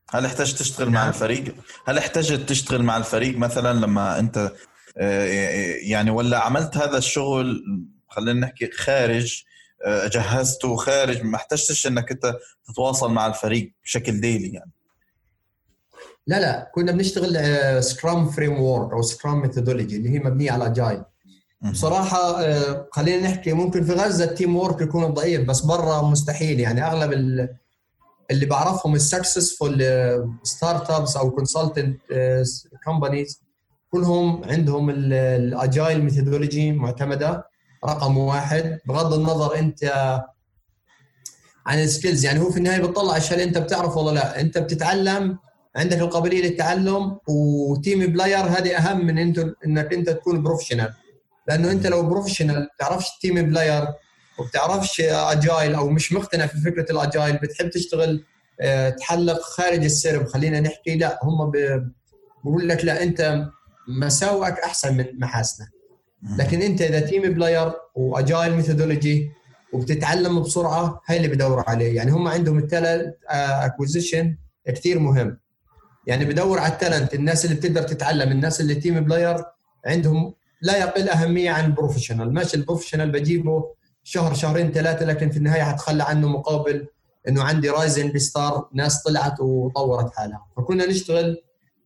هل احتجت تشتغل مع نعم. الفريق؟ هل احتجت تشتغل مع الفريق مثلا لما أنت آه، يعني ولا عملت هذا الشغل خلينا نحكي خارج آه، جهزته خارج ما احتجتش إنك أنت تتواصل مع الفريق بشكل daily يعني. لا لا كنا بنشتغل Scrum framework أو Scrum methodology اللي هي مبنية على Agile بصراحة آه، خلينا نحكي ممكن في غزة ال teamwork يكون ضعيف بس برا مستحيل يعني. أغلب اللي بعرفهم ال successful startups أو consultant companies كلهم عندهم ال Agile methodology معتمدة. رقم واحد. بغض النظر انت عن ال skills يعني هو في النهاية بتطلع الشيء اللي انت بتعرفه ولا لا. انت بتتعلم عندك القابلية للتعلم و team player هذه أهم من انت إنك انت تكون professional لأنه انت لو professional بتعرفش team player وبتعرفش agile أو مش مقتنع في فكرة ال agile بتحب تشتغل آه، تحلق خارج السرب خلينا نحكي لا هم بقول لك لا انت مساوئك أحسن من محاسنك. لكن انت اذا team player و agile methodology وبتتعلم بسرعة هاي اللي بدور عليه. يعني هم عندهم ال talent acquisition كثير مهم. يعني بدور على ال talent الناس اللي بتقدر تتعلم الناس اللي team player عندهم لا يقل أهمية عن ال professional ماشي ال professional بجيبه شهر شهرين ثلاثة لكن في النهاية حتخلى عنه مقابل إنه عندي rising star ناس طلعت وطورت حالها. فكنا نشتغل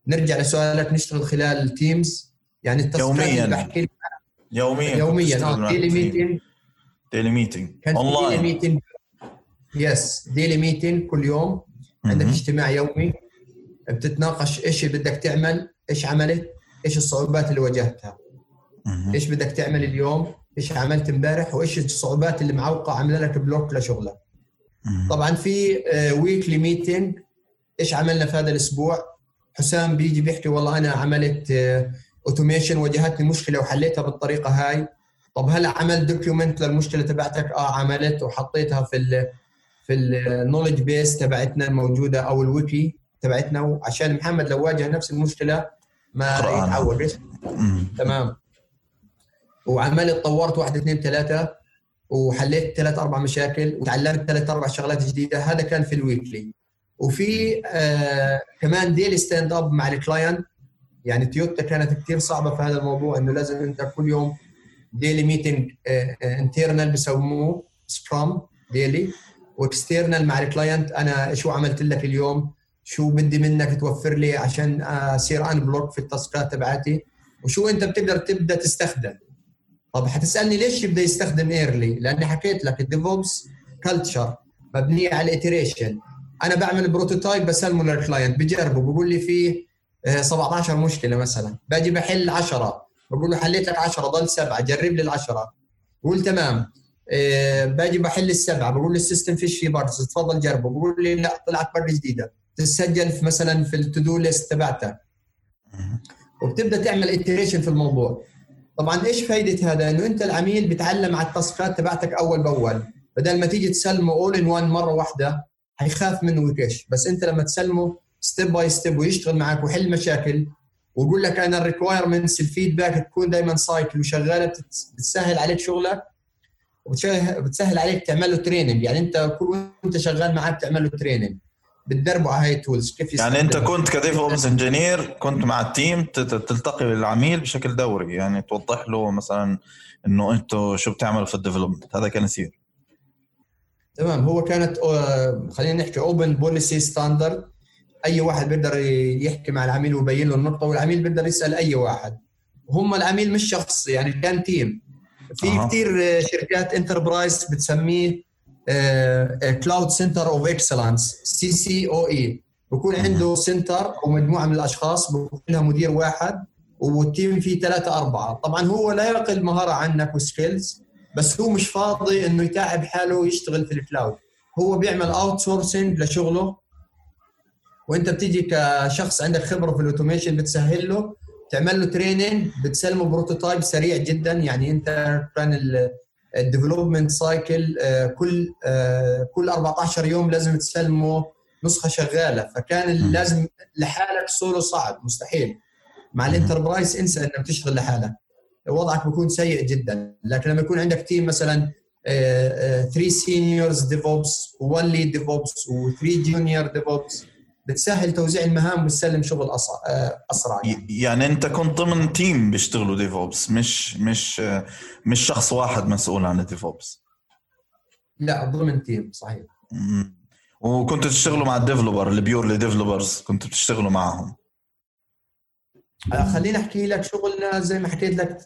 نرجع لسؤالك نشتغل خلال teams يعني التصفيات يوميا. بحكي يوميا يوميا آه daily meeting daily meeting online daily meeting yes daily meeting كل يوم. عندك اجتماع يومي. بتتناقش إيش بدك تعمل إيش عملت إيش الصعوبات اللي واجهتها. إيش بدك تعمل اليوم إيش عملت امبارح وإيش الصعوبات اللي معوقة عاملة لك block لشغلك. طبعا في weekly آه، meeting إيش عملنا في هذا الأسبوع؟ حسام بيجي بيحكي والله أنا عملت automation واجهتني مشكلة وحليتها بالطريقة هاي. طب هل عمل document للمشكلة تبعتك؟ آه عملت وحطيتها في ال في ال knowledge base تبعتنا الموجودة أو الويكي تبعتنا عشان محمد لو واجه نفس المشكلة ما يتعود تمام. وعملت طورت واحد اثنين ثلاثة وحليت ثلاث أربع مشاكل وتعلمت ثلاث أربع شغلات جديدة. هذا كان في ال weekly وفي آه كمان daily stand up مع ال client يعني تويوتا كانت كثير صعبة في هذا الموضوع إنه لازم أنت كل يوم daily meeting internal بسموه scrum daily و external مع ال client أنا شو عملت لك اليوم؟ شو بدي منك توفر لي عشان أصير unblock في ال task ات تبعتي وشو أنت بتقدر تبدأ تستخدم؟ طب حتسألني ليش يبدا يستخدم early لأني حكيت لك ال DevOps culture مبنية على ال iteration أنا بعمل prototype بسلمه لل client بجربه بقول لي فيه 17 مشكلة مثلا. باجي بحل 10 بقول له حليت لك 10 ضل سبعة. جرب لي العشرة. بقول تمام. إيه باجي بحل السبعة. بقول له ال system فيش فيه bugs تفضل جربه. بقول لي لا طلعت bug جديدة. تسجل في مثلا في ال to-do list تبعتك وبتبدأ تعمل iteration في الموضوع. طبعا إيش فائده هذا؟ إنه أنت العميل بيتعلم على ال task ات تبعتك أول بأول. بدل ما تيجي تسلمه all in one مرة واحدة حيخاف منه ويكش. بس أنت لما تسلمه step by step ويشتغل معك ويحل مشاكل ويقول لك أنا ال requirements ال feedback تكون دائما cycle وشغالة بتسهل عليك شغلك وبتسهل عليك تعمل له training يعني أنت كل وأنت شغال معاه بتعمل له training بتدربوا على هاي ال tools كيف يعني أنت كنت ك DevOps engineer كنت مع ال team تلتقي بالعميل بشكل دوري. يعني توضح له مثلا إنه أنتم شو بتعملوا في ال development هذا كان يصير. تمام. هو كانت آه، خلينا نحكي open policy standard أي واحد بيقدر يحكي مع العميل ويبين له النقطة والعميل بيقدر يسأل أي واحد. هم العميل مش شخص يعني كان team في أه. كثير شركات enterprise بتسميه cloud center of excellence CCoE بكون عنده center أو مجموعة من الأشخاص بكون لها مدير واحد وال team فيه ثلاثة أربعة. طبعا هو لا يقل مهارة عنك و skills بس هو مش فاضي إنه يتعب حاله ويشتغل في ال cloud هو بيعمل outsourcing لشغله. وانت بتيجي كشخص عندك خبرة في ال automation بتسهل له تعمل له training بتسلمه prototype سريع جدا يعني انت كان ال development cycle كل آه، كل 14 يوم لازم تسلمه نسخة شغالة. فكان لازم لحالك سولو صعب مستحيل. مع ال enterprise انسى إنك تشتغل لحالك. وضعك بيكون سيء جدا. لكن لما يكون عندك team مثلا 3 seniors DevOps و1 lead DevOps و3 junior DevOps بتسهل توزيع المهام وبتسلم شغل آه، أسرع يعني. يعني أنت كنت ضمن team بيشتغلوا DevOps مش مش مش شخص واحد مسؤول عن ال DevOps. لا ضمن team صحيح. وكنتوا تشتغلوا مع ال developer ال purely developers كنتوا بتشتغلوا معهم آه، خليني أحكي لك شغلنا زي ما حكيت لك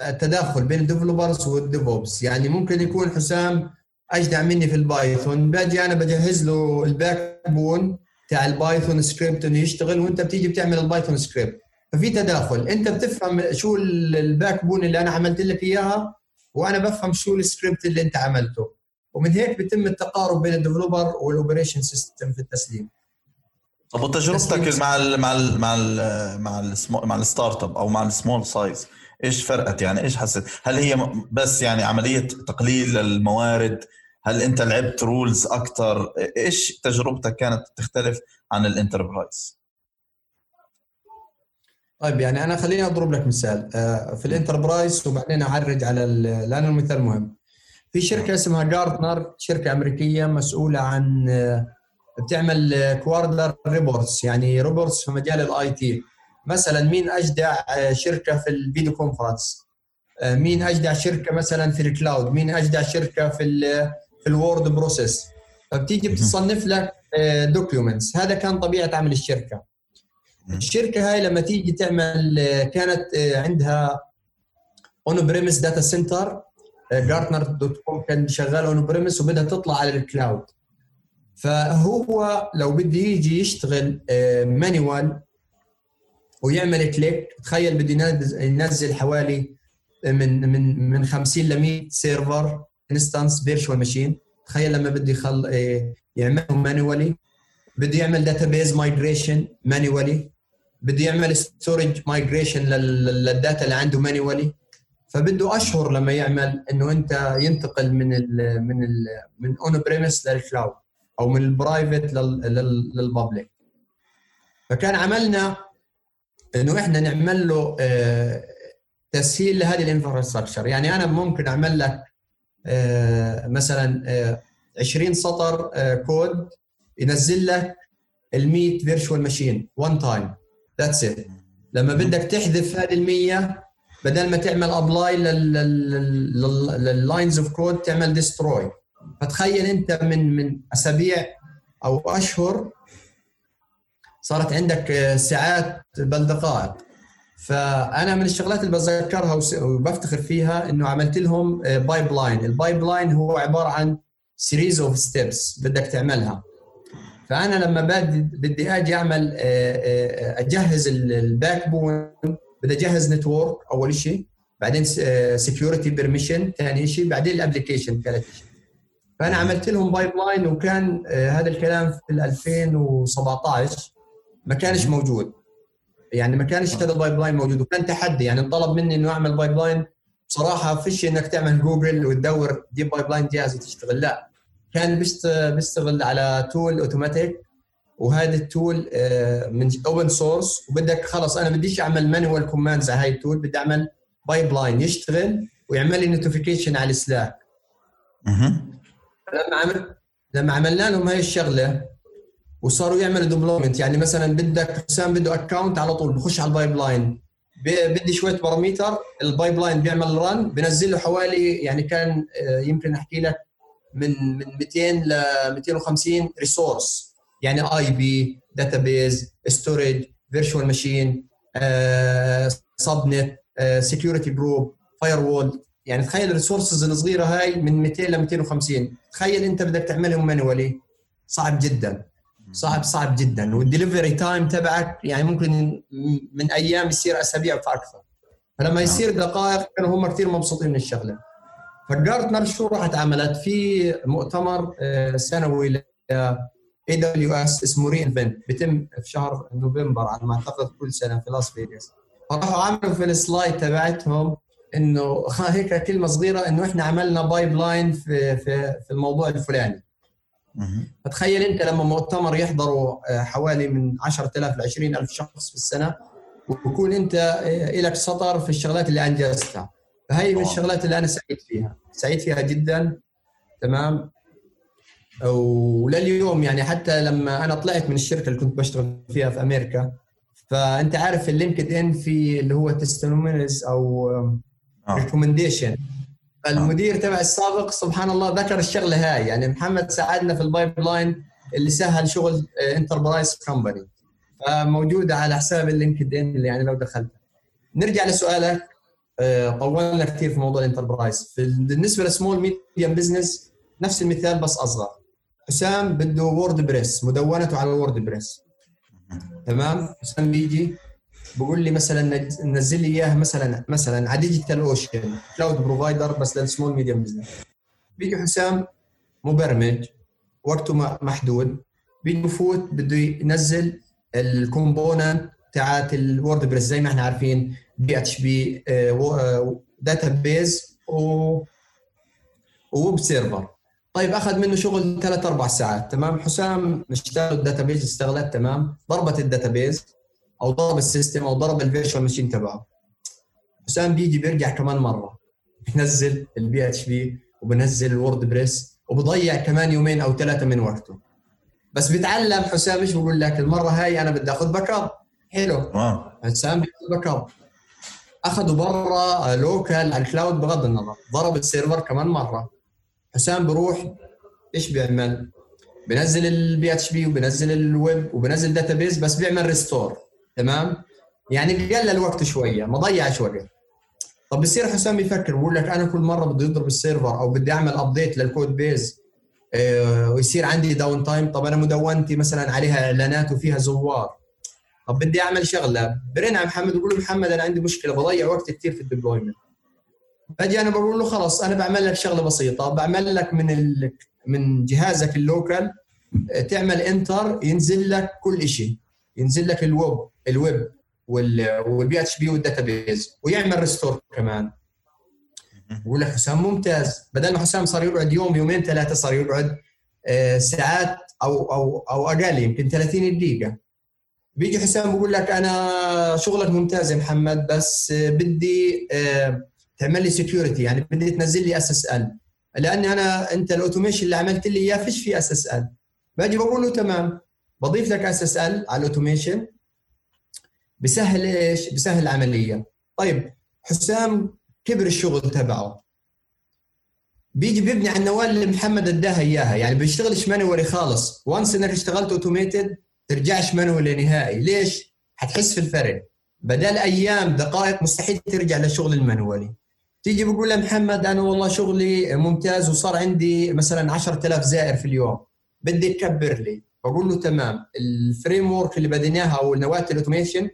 التداخل بين ال developers وال DevOps. يعني ممكن يكون حسام أجدع مني في ال Python باجي أنا بجهز له ال backbone تاع ال Python script إنه يشتغل وأنت بتيجي بتعمل ال Python script. ففي تداخل. أنت بتفهم شو ال backbone اللي أنا عملت لك إياها وأنا بفهم شو السكريبت اللي أنت عملته. ومن هيك بيتم التقارب بين ال developer وال operation system في التسليم. طب وتجربتك مع ال مع ال مع ال مع ال مع ال startup أو مع ال small size إيش فرقت يعني؟ إيش حسيت؟ هل هي بس يعني عملية تقليل الموارد هل انت لعبت roles أكثر إيش تجربتك كانت تختلف عن ال enterprise؟ طيب يعني أنا خليني أضرب لك مثال. آه، في ال enterprise وبعدين أعرج على لأنه المثال مهم. في شركة اسمها جارتنر شركة أمريكية مسؤولة عن آه، بتعمل quadrant reports يعني reports في مجال ال IT. مثلا مين أجدع آه، شركة في ال video conference؟ مين أجدع شركة مثلا في ال cloud؟ مين أجدع شركة في في ال word process فبتيجي بتصنف لك documents هذا كان طبيعة عمل الشركة. الشركة هاي لما تيجي تعمل كانت عندها on-premise data center Gartner dot com كان شغال on-premise وبدها تطلع على ال cloud فهو لو بده يجي يشتغل manual آه، ويعمل click تخيل بده ينزل حوالي من من من 50 ل 100 server instance virtual machine تخيل لما بده يخل يعملهم manually بده يعمل database migration manually بده يعمل storage migration لل data اللي عنده مانيوالي فبده أشهر لما يعمل إنه أنت ينتقل من ال من ال من on-premise لل cloud أو من ال private لل public فكان عملنا إنه إحنا نعمل له آه، تسهيل لهذه ال infrastructure يعني أنا ممكن أعمل لك مثلا 20 آه، سطر كود ينزل لك ال 100 virtual machine one time that's it لما بدك تحذف هذه ال 100 بدل ما تعمل apply لل lines of code تعمل destroy فتخيل أنت من من أسابيع أو أشهر صارت عندك ساعات بل دقائق فأنا من الشغلات اللي بتذكرها وبفتخر فيها إنه عملت لهم pipeline ال pipeline هو عبارة عن series of steps بدك تعملها. فأنا لما بدي آجي أعمل آه، آه، أجهز ال backbone بدي أجهز network أول شيء بعدين security permission ثاني شيء بعدين ال application ثالث شيء فأنا عملت لهم pipeline وكان آه، هذا الكلام في 2017 ما كانش موجود. يعني ما كانش هذا ال pipeline موجود وكان تحدي. يعني انطلب مني إنه أعمل pipeline. بصراحة فيش إنك تعمل جوجل وتدور the pipeline جاهز وتشتغل. لا كان بيشتغل على tool automatic وهذا ال tool آه، من open source وبدك خلص أنا بديش أعمل manual commands على هاي ال tool بدي أعمل pipeline يشتغل ويعمل لي notification على ال Slack لما عمل لما عملنا لهم هاي الشغلة وصاروا يعملوا deployment يعني مثلا بدك حسام بده account على طول بخش على ال pipeline بدي شوية parameter ال pipeline بيعمل run بنزل له حوالي يعني كان آه، يمكن أحكي لك من من 200 ل 250 resource يعني IP database storage virtual machine subnet security group firewall يعني تخيل ال resources الصغيرة هاي من 200 ل 250 تخيل أنت بدك تعملهم manually صعب جدا. صعب صعب جدا. وال delivery time تبعك يعني ممكن من أيام يصير أسابيع فاكثر فلما نعم. يصير دقائق كانوا هم كثير مبسوطين من الشغلة. فجارتنر شو راحت عملت في مؤتمر آه، سنوي ل AWS اسمه re:Invent بيتم في شهر نوفمبر على ما أعتقد كل سنة في لاس فيغاس فراحوا عملوا في ال slide تبعتهم إنه هيك كلمة صغيرة إنه إحنا عملنا pipeline في في في الموضوع الفلاني. فتخيل انت لما مؤتمر يحضروا آه، حوالي من 10000 ل 20000 شخص في السنة ويكون انت آه، لك سطر في الشغلات اللي أنجزتها. فهي من الشغلات اللي أنا سعيد فيها. سعيد فيها جدا. تمام؟ ولليوم يعني حتى لما أنا طلعت من الشركة اللي كنت بشتغل فيها في أمريكا فأنت عارف ال LinkedIn في اللي هو testimonies أو recommendation آه. المدير تبع السابق سبحان الله ذكر الشغلة هاي. يعني محمد ساعدنا في ال pipeline اللي سهل شغل enterprise company فموجوده على حساب ال LinkedIn اللي يعني لو دخلت. نرجع لسؤالك. آه، طولنا كثير في موضوع ال enterprise بالنسبة لل small medium business نفس المثال بس أصغر. حسام بده WordPress مدونته على WordPress تمام؟ حسام بيجي. بقول لي مثلا نزل لي إياها مثلا مثلا على DigitalOcean cloud provider بس لل small medium business بيجي حسام مبرمج وقته محدود. بيجي بفوت بده ينزل ال component تاعت ال WordPress زي ما إحنا عارفين PHP database و و web server طيب أخذ منه شغل ثلاث أربع ساعات تمام؟ حسام اشتغل ال database اشتغلت تمام؟ ضربت ال database أو ضرب ال system أو ضرب ال virtual machine تبعه. حسام بيجي بيرجع كمان مرة. بنزل ال PHP وبنزل ال WordPress وبضيع كمان يومين أو ثلاثة من وقته. بس بيتعلم حسام إيش بقول لك؟ المرة هاي أنا بدي آخذ backup حلو حسام بياخذ backup اخذوا برا local على ال cloud بغض النظر. ضرب ال server كمان مرة. حسام بروح إيش بيعمل؟ بنزل ال PHP وبنزل الويب وبنزل database بس بيعمل restore تمام؟ يعني قلل وقته شوية ما ضيعش وقت طب بصير حسام يفكر بقول لك أنا كل مرة بدي يضرب ال server أو بدي أعمل update لل code base ويصير عندي downtime طب أنا مدونتي مثلا عليها إعلانات وفيها زوار. طب بدي أعمل شغلة. برن على محمد بقول له محمد أنا عندي مشكلة بضيع وقت كثير في ال deployment. فاجي أنا بقول له خلاص أنا بعمل لك شغلة بسيطة بعمل لك من ال... من جهازك ال local آه، تعمل enter ينزل لك كل شيء ينزل لك ال web. ال web وال PHP وال database ويعمل restore كمان. لك حسام ممتاز. بدل ما حسام صار يقعد يوم يومين ثلاثة صار يقعد آه، ساعات أو أو أو أقل يمكن 30 دقيقة. بيجي حسام بقول لك أنا شغلك ممتاز يا محمد بس بدي آه، تعمل لي security يعني بدي تنزل لي SSL لأني أنا أنت ال automation اللي عملت لي إياه فيش في SSL باجي بقول له تمام. بضيف لك SSL على ال automation بسهل إيش؟ بسهل العملية. طيب حسام كبر الشغل تبعه. بيجي بيبني على النواه اللي محمد اداها إياها. يعني بيشتغلش manually خالص. وانس إنك اشتغلت automated ترجعش manually نهائي. ليش؟ حتحس في الفرق. بدل أيام دقائق مستحيل ترجع للشغل ال manually. تيجي بقول محمد أنا والله شغلي ممتاز وصار عندي مثلا 10000 زائر في اليوم. بدي تكبر لي. بقول له تمام. ال framework اللي بديناها أو نواة ال automation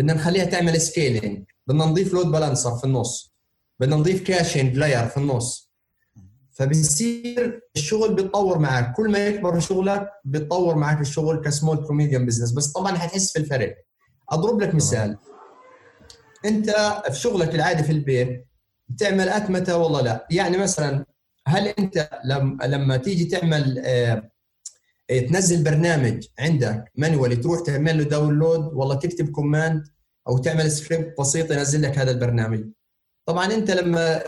بدنا نخليها تعمل scaling بدنا نضيف load balancer في النص. بدنا نضيف caching layer في النص. فبصير الشغل بيتطور معك. كل ما يكبر شغلك بيتطور معك الشغل ك small ك medium business بس طبعا حتحس في الفرق. أضرب لك مثال. أنت في شغلك العادي في البيت بتعمل أتمتة والله لا. يعني مثلا هل أنت لما لما تيجي تعمل آه تنزل برنامج عندك manually تروح تعمل له download والله تكتب command أو تعمل سكريبت بسيط ينزل لك هذا البرنامج. طبعا أنت لما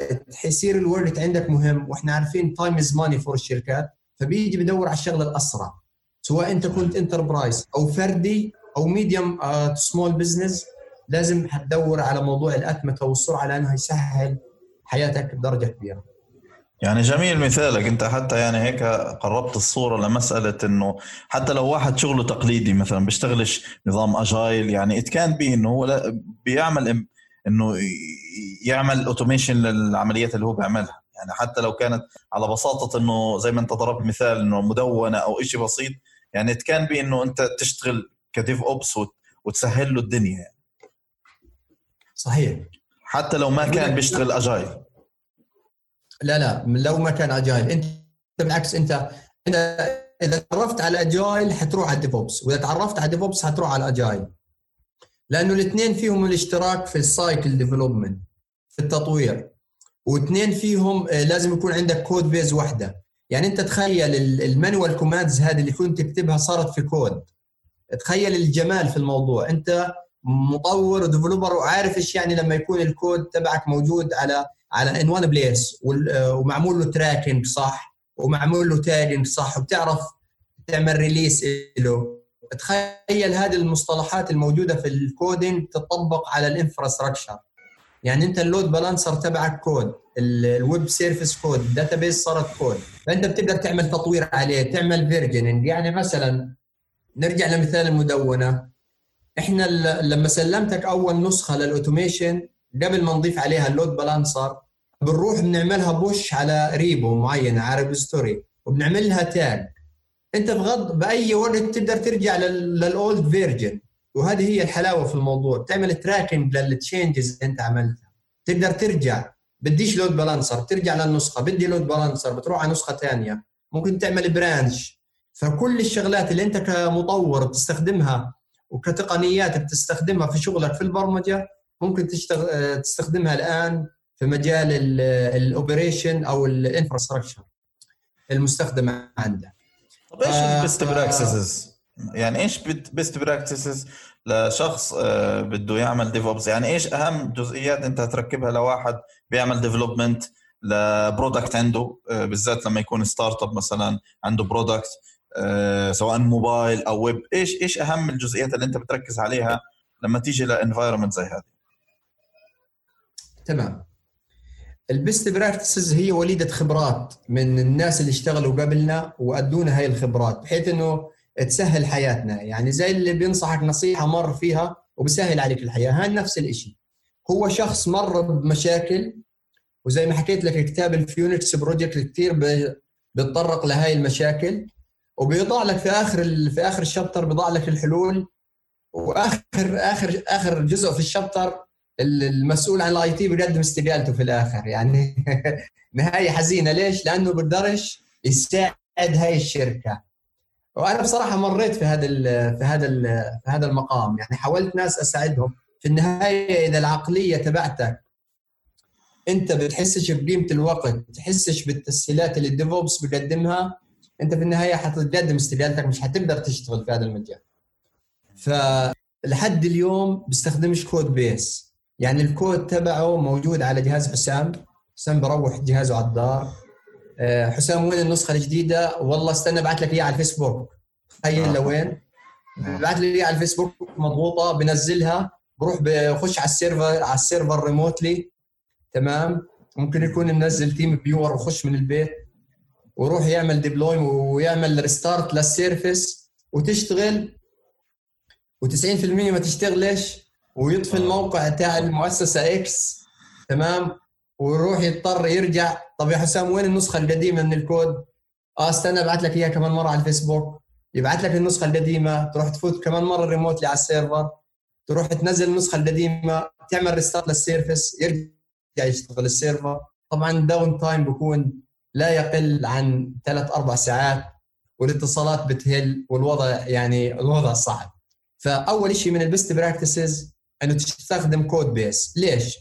يصير الوقت عندك مهم وإحنا عارفين time is money for الشركات فبيجي بدور على الشغلة الأسرع. سواء أنت كنت enterprise أو فردي أو medium small business لازم حتدور على موضوع الاتمته والسرعه لأنه يسهل حياتك بدرجة كبيرة. يعني جميل مثالك. انت حتى يعني هيك قربت الصورة لمسألة إنه حتى لو واحد شغله تقليدي مثلا بيشتغلش نظام agile يعني it can be إنه هو بيعمل إنه يعمل automation للعمليات اللي هو بيعملها. يعني حتى لو كانت على بساطة إنه زي ما أنت ضربت مثال إنه مدونة أو شيء بسيط يعني it can be إنه أنت تشتغل ك DevOps وتسهل له الدنيا يعني. صحيح. حتى لو ما كان بيشتغل agile. لا لا لو ما كان agile انت بالعكس انت إذا تعرفت على agile حتروح على ال DevOps وإذا تعرفت على ال DevOps حتروح على ال agile لأنه الاثنين فيهم الاشتراك في ال cycle development في التطوير. واثنين فيهم آه، لازم يكون عندك code base واحدة. يعني انت تخيل ال manual commands هذه اللي كنت تكتبها صارت في كود تخيل الجمال في الموضوع. انت مطور و developer وعارف إيش يعني لما يكون الكود تبعك موجود على على in one place ومعمول له tracking صح ومعمول له tagging صح وبتعرف تعمل release له. تخيل هذه المصطلحات الموجودة في ال coding تطبق على ال infrastructure يعني أنت ال load balancer تبعك code ال web service code ال database صارت كود فأنت بتقدر تعمل تطوير عليه تعمل versioning يعني مثلا نرجع لمثال المدونة. إحنا لما سلمتك أول نسخة لل automation قبل ما نضيف عليها ال load balancer بنروح بنعملها push على repo معين على repository وبنعمل لها tag انت بغض بأي وقت تقدر ترجع لل old version. وهذه هي الحلاوة في الموضوع تعمل tracking لل changes اللي انت عملتها. تقدر ترجع بديش load balancer بترجع للنسخة بدي load balancer بتروح على نسخة ثانية ممكن تعمل branch فكل الشغلات اللي انت كمطور بتستخدمها وكتقنيات بتستخدمها في شغلك في البرمجة ممكن تشتغل تستخدمها الآن في مجال ال operation أو ال infrastructure المستخدمه عندك طيب إيش ال best practices؟ يعني إيش best practices لشخص آه، بده يعمل DevOps يعني إيش أهم جزئيات أنت تركبها لواحد بيعمل development ل product عنده؟ آه، بالذات لما يكون startup مثلا عنده product آه، سواء موبايل أو ويب إيش إيش أهم الجزئيات اللي أنت بتركز عليها لما تيجي ل environment زي هذه؟ تمام. ال best practices هي وليدة خبرات من الناس اللي اشتغلوا قبلنا وأدونا هاي الخبرات بحيث إنه تسهل حياتنا. يعني زي اللي بينصحك نصيحة مر فيها وبسهل عليك الحياة. هاي نفس الشيء هو شخص مر بمشاكل وزي ما حكيت لك كتاب ال Phoenix Project كثير بيتطرق لهاي المشاكل وبيضع لك في آخر في آخر ال chapter بيضع لك الحلول وآخر آخر آخر جزء في ال chapter المسؤول عن ال IT بيقدم استقالته في الآخر. يعني نهاية حزينة. ليش؟ لأنه بيقدرش يساعد هاي الشركة. وأنا بصراحة مريت في هذا في هذا في هذا المقام. يعني حاولت ناس أساعدهم. في النهاية إذا العقلية تبعتك أنت بتحسش بقيمة الوقت بتحسش بالتسهيلات اللي ال DevOps بيقدمها أنت في النهاية حتقدم استقالتك مش حتقدر تشتغل في هذا المجال. فلحد اليوم بستخدمش code base. يعني الكود تبعه موجود على جهاز حسام. حسام بروح جهازه على الدار. آه، حسام وين النسخة الجديدة؟ والله استنى أبعث لك إياها على الفيسبوك. تخيل آه. لوين. ببعث لي إياها على الفيسبوك مضبوطه بنزلها. بروح بخش على ال server على ال server remotely. تمام؟ ممكن يكون منزل TeamViewer وخش من البيت. ويروح يعمل deploy ويعمل restart لل service وتشتغل. و90% ما تشتغلش. ويطفي آه. الموقع تاع المؤسسة X تمام؟ ويروح يضطر يرجع. طب يا حسام وين النسخة القديمة من الكود؟ آه استنى ابعث لك إياها كمان مرة على الفيسبوك. يبعث لك النسخة القديمة. تروح تفوت كمان مرة remotely على ال server. تروح تنزل النسخة القديمة. تعمل restart لل service. يرجع يشتغل ال server. طبعا ال downtime بيكون لا يقل عن ثلاث أربع ساعات والاتصالات بتهل والوضع يعني الوضع صعب. فأول شيء من ال best practices أنه تستخدم code base. ليش؟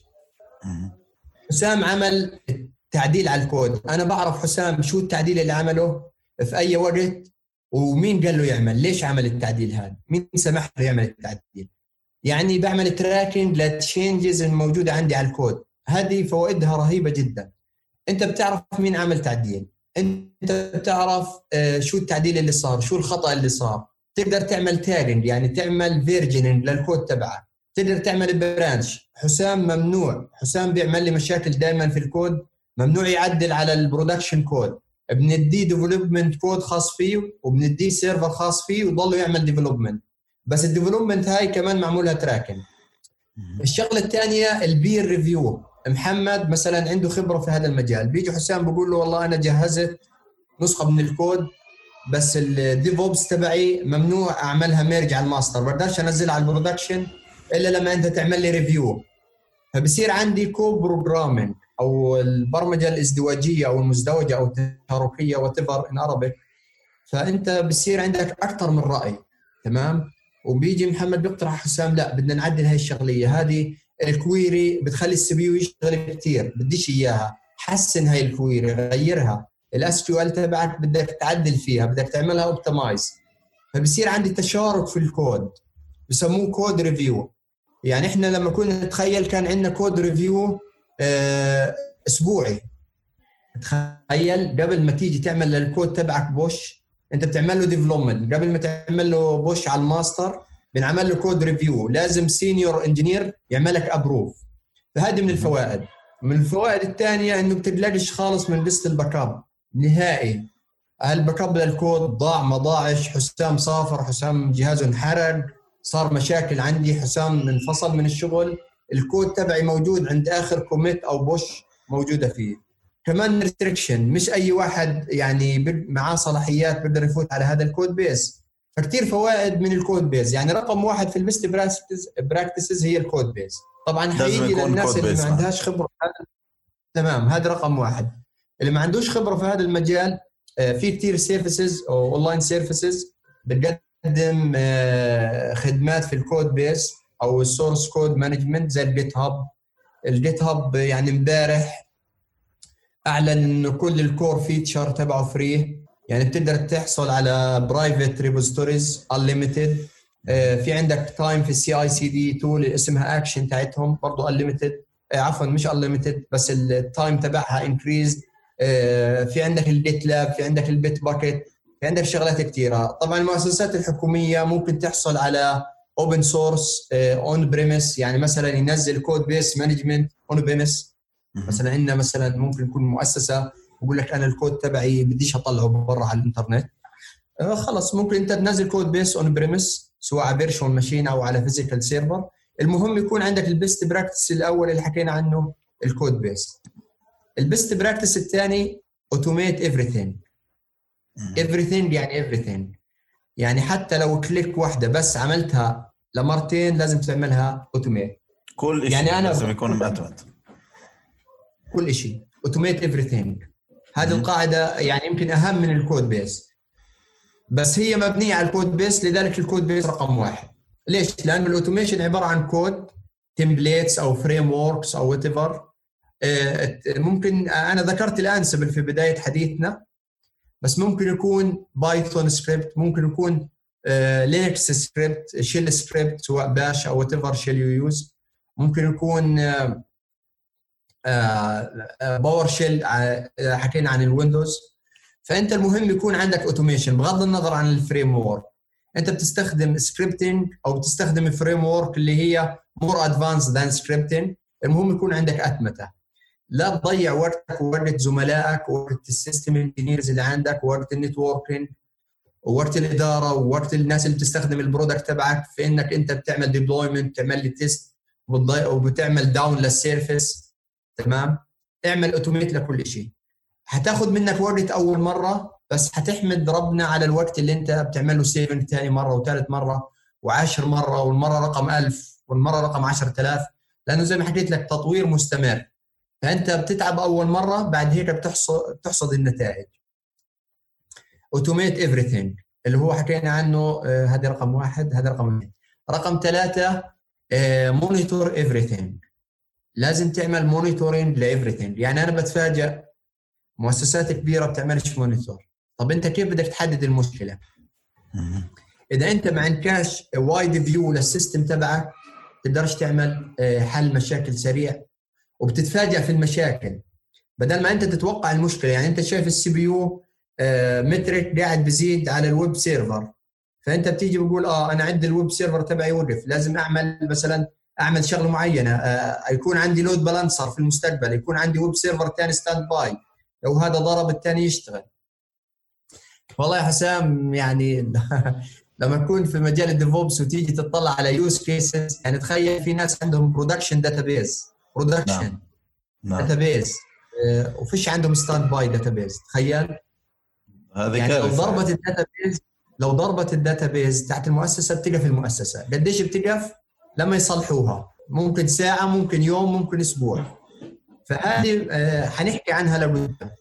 حسام عمل تعديل على الكود. أنا بعرف حسام شو التعديل اللي عمله في أي وقت ومين قال له يعمل؟ ليش عمل التعديل هذا؟ مين سمح له يعمل التعديل؟ يعني بعمل tracking لل changes الموجودة عندي على الكود. هذه فوائدها رهيبة جدا. أنت بتعرف مين عمل تعديل. أنت بتعرف آه، شو التعديل اللي صار شو الخطأ اللي صار. تقدر تعمل tagging يعني تعمل versioning للكود تبعك. تقدر تعمل branch حسام ممنوع. حسام بيعمل لي مشاكل دائما في الكود. ممنوع يعدل على ال production code. بنديه development code خاص فيه وبنديه server خاص فيه وضله يعمل development بس ال development هاي كمان معمولها tracking الشغلة الثانية ال peer review محمد مثلا عنده خبرة في هذا المجال. بيجي حسام بقول له والله أنا جهزت نسخة من الكود بس ال DevOps تبعي ممنوع أعملها merge على الماستر. بقدرش أنزلها على ال production. إلا لما أنت تعمل لي review فبصير عندي co-programming أو البرمجة الازدواجية أو المزدوجة أو التشاركيه whatever in Arabic فأنت بصير عندك أكثر من رأي تمام؟ وبيجي محمد بيقترح حسام لا بدنا نعدل هاي الشغلية. هذه ال query بتخلي ال CPU يشتغل كثير بديش إياها. حسن هاي ال query غيرها. ال SQL تبعك بدك تعدل فيها بدك تعملها optimize فبصير عندي تشارك في الكود بسموه code review يعني إحنا لما كنا نتخيل كان عندنا code review آه أسبوعي. تخيل قبل ما تيجي تعمل للكود تبعك push أنت بتعمل له development قبل ما تعمل له push على الماستر بنعمل له code review لازم senior engineer يعمل لك approve فهذه من الفوائد. من الفوائد الثانية إنه بتلاقيش خالص من list ال backup نهائي. ال backup للكود ضاع ما ضاعش حسام سافر حسام جهازه انحرق. صار مشاكل عندي. حسام انفصل من الشغل. الكود تبعي موجود عند آخر commit أو push موجودة فيه. كمان restriction مش أي واحد يعني معاه صلاحيات بيقدر يفوت على هذا ال code base فكتير فوائد من ال code base يعني رقم واحد في ال best practices هي ال code base طبعا حيجي للناس اللي ما عندهاش خبرة تمام هذا رقم واحد. اللي ما عندوش خبرة في هذا المجال آه، في كثير services أو online services بتقدم آه، خدمات في ال code base أو ال source code management زي ال GitHub ال GitHub يعني امبارح أعلن إنه كل ال core feature تبعه free يعني بتقدر تحصل على private repositories unlimited في عندك time في ال CI/CD tool اسمها اكشن تاعتهم برضه unlimited عفوا مش unlimited بس ال time تبعها increased في عندك ال GitLab في عندك ال Bitbucket عندك شغلات كثيره طبعا المؤسسات الحكومية ممكن تحصل على open source on premise يعني مثلا ينزل code base management on premise مثلا عندنا مثلا ممكن يكون مؤسسة يقول لك أنا الكود تبعي بديش أطلعه برا على الإنترنت. آه، خلص ممكن أنت تنزل code base on premise سواء على virtual machine أو على physical server المهم يكون عندك ال best practice الأول اللي حكينا عنه ال code base ال best practice الثاني automate everything everything يعني everything يعني حتى لو click واحدة بس عملتها لمرتين لازم تعملها automate كل شيء يعني أنا لازم يكون مأتمت كل شيء automate everything هذه القاعدة يعني يمكن أهم من ال code base بس هي مبنية على ال code base لذلك ال code base رقم واحد. ليش؟ لأنه ال automation عبارة عن code templates أو frameworks أو whatever ممكن أنا ذكرت ال Ansible في بداية حديثنا. بس ممكن يكون Python script ممكن يكون Linux script shell script سواء Bash أو whatever shell you use ممكن يكون PowerShell حكينا عن ال Windows فأنت المهم يكون عندك automation بغض النظر عن ال framework أنت بتستخدم scripting أو بتستخدم framework اللي هي more advanced than scripting المهم يكون عندك أتمتة. لا تضيع وقتك ووقت زملائك ووقت ال system engineers اللي عندك ووقت ال networking ووقت الإدارة ووقت الناس اللي بتستخدم ال product تبعك في إنك أنت بتعمل deployment تعمل لي test وبتعمل down لل service تمام؟ اعمل automate لكل شيء. حتاخذ منك وقت أول مرة بس حتحمد ربنا على الوقت اللي أنت بتعمله saving ثاني مرة وثالث مرة وعشر مرة والمرة رقم ألف والمرة رقم 10000 لأنه زي ما حكيت لك تطوير مستمر. فأنت بتتعب أول مرة بعد هيك بتحصد بتحصد النتائج. automate everything اللي هو حكينا عنه آه، هذا رقم واحد هذا رقم اثنين. رقم ثلاثة monitor everything لازم تعمل monitoring ل everything. يعني أنا بتفاجئ مؤسسات كبيرة بتعملش monitor طب أنت كيف بدك تحدد المشكلة؟ إذا أنت ما عندكش wide view لل system تبعك تقدرش تعمل آه، حل مشاكل سريع. وبتتفاجئ في المشاكل. بدل ما أنت تتوقع المشكلة يعني أنت شايف ال CPU metric قاعد بزيد على ال web server فأنت بتيجي بتقول آه أنا عندي ال web server تبعي وقف. لازم أعمل مثلا أعمل شغلة معينة. آه يكون عندي load balancer في المستقبل. يكون عندي web server ثاني standby لو هذا ضرب الثاني يشتغل. والله يا حسام يعني لما تكون في مجال ال DevOps وتيجي تطلع على use cases يعني تخيل في ناس عندهم production database production database وفيش عندهم standby database تخيل. هذه يعني لو ضربت ال database لو ضربت ال database تحت المؤسسة بتقف المؤسسة. قديش بتقف لما يصلحوها. ممكن ساعة ممكن يوم ممكن أسبوع. فهذه آه، حنحكي عنها لقدام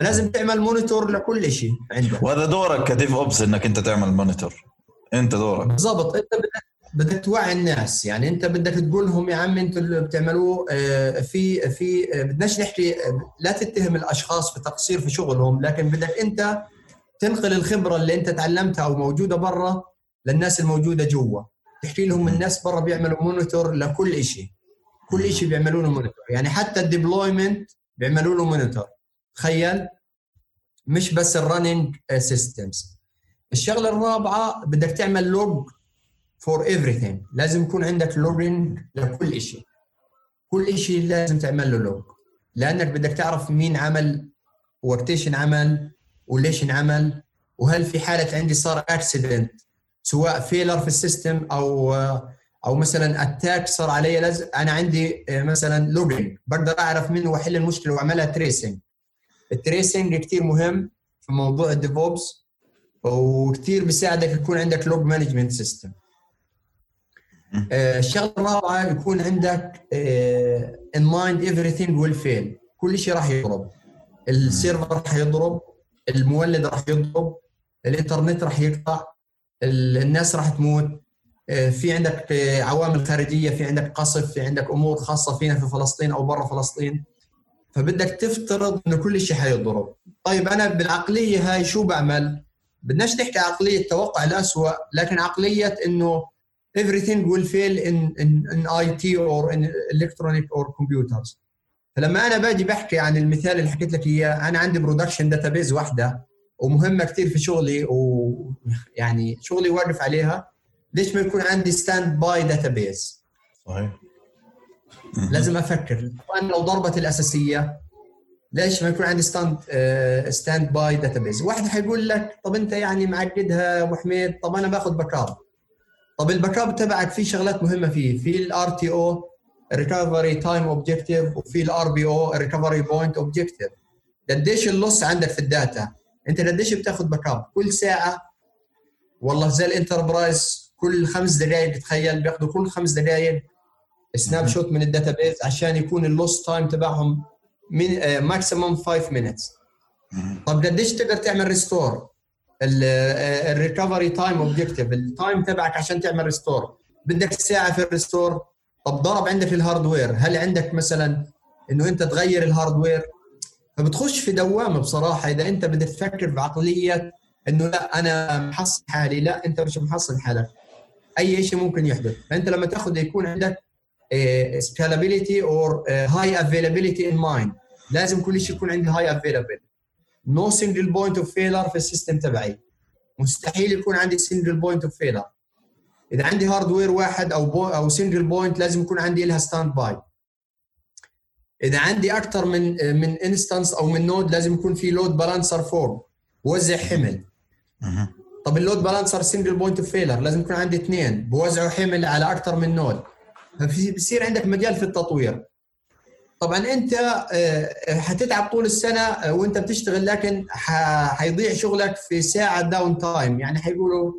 لازم تعمل monitor لكل شيء عندك. وهذا دورك ك DevOps إنك أنت تعمل monitor أنت دورك. بالضبط. أنت بدك توعي الناس. يعني انت بدك تقول لهم يا عم أنتوا اللي بتعملوه آه، في في آه، بدناش نحكي لا تتهم الأشخاص في تقصير في شغلهم لكن بدك انت تنقل الخبرة اللي انت تعلمتها أو موجوده برا للناس الموجودة جوا. تحكي لهم الناس برا بيعملوا monitor لكل شيء كل شيء بيعملوا له monitor يعني حتى ال deployment بيعملوا له monitor تخيل مش بس ال running systems الشغلة الرابعة بدك تعمل log for everything. لازم يكون عندك logging لكل شيء كل شيء لازم تعمل له log لأنك بدك تعرف مين عمل وقتيش انعمل وليش انعمل وهل في حالة عندي صار accident سواء failure في ال system أو أو مثلا attack صار علي لازم أنا عندي آه، مثلا logging بقدر أعرف منه واحل المشكلة واعملها tracing ال tracing كثير مهم في موضوع ال DevOps وكثير بيساعدك يكون عندك log management system الشغلة الرابعة يكون عندك in mind everything will fail كل شيء راح يضرب. ال server راح يضرب. المولد راح يضرب. الإنترنت راح يقطع. الناس راح تموت. آه، في عندك آه، عوامل خارجية في عندك قصف في عندك أمور خاصة فينا في فلسطين أو برا فلسطين. فبدك تفترض إنه كل شيء حيضرب. طيب أنا بالعقلية هاي شو بعمل؟ بدناش نحكي عقلية توقع الاسوء لكن عقلية إنه everything will fail in in, in IT or in electronic or computers. فلما أنا باجي بحكي عن المثال اللي حكيت لك إياه أنا عندي production database واحدة ومهمة كثير في شغلي ويعني شغلي واقف عليها. ليش ما يكون عندي standby database صحيح. لازم أفكر. أنا لو ضربت الأساسية ليش ما يكون عندي stand standby database واحد حيقول لك طب أنت يعني معقدها أبو حميد؟ طب أنا باخذ backup طب ال backup تبعك في شغلات مهمة فيه في ال RTO recovery time objective وفي ال RPO recovery point objective قديش ال loss عندك في ال data؟ أنت قديش بتاخذ backup كل ساعة؟ والله زي ال enterprise كل خمس دقائق تخيل بياخذوا كل خمس دقائق snapshot من ال database عشان يكون ال loss time تبعهم من maximum 5 minutes طب قديش تقدر تعمل restore ال recovery time objective ال time تبعك عشان تعمل restore بدك ساعة في ال restore طب ضرب عندك ال hardware هل عندك مثلا إنه أنت تغير ال hardware فبتخش في دوامة بصراحة. إذا أنت بدك تفكر بعقلية إنه لا أنا محصن حالي. لا أنت مش محصن حالك. أي شيء ممكن يحدث. فأنت لما تاخذ يكون عندك scalability or high availability in mind. لازم كل شيء يكون عندي high availability. No single point of failure في ال system تبعي. مستحيل يكون عندي single point of failure. إذا عندي hardware واحد أو بو أو single point لازم يكون عندي لها standby إذا عندي أكثر من من instance أو من node لازم يكون في load balancer فوق بوزع حمل. طب ال load balancer single point of failure لازم يكون عندي اثنين. بوزعوا حمل على أكثر من node فبصير عندك مجال في التطوير. طبعا أنت آه، حتتعب طول السنة آه، وأنت بتشتغل لكن حيضيع شغلك في ساعة down time يعني حيقولوا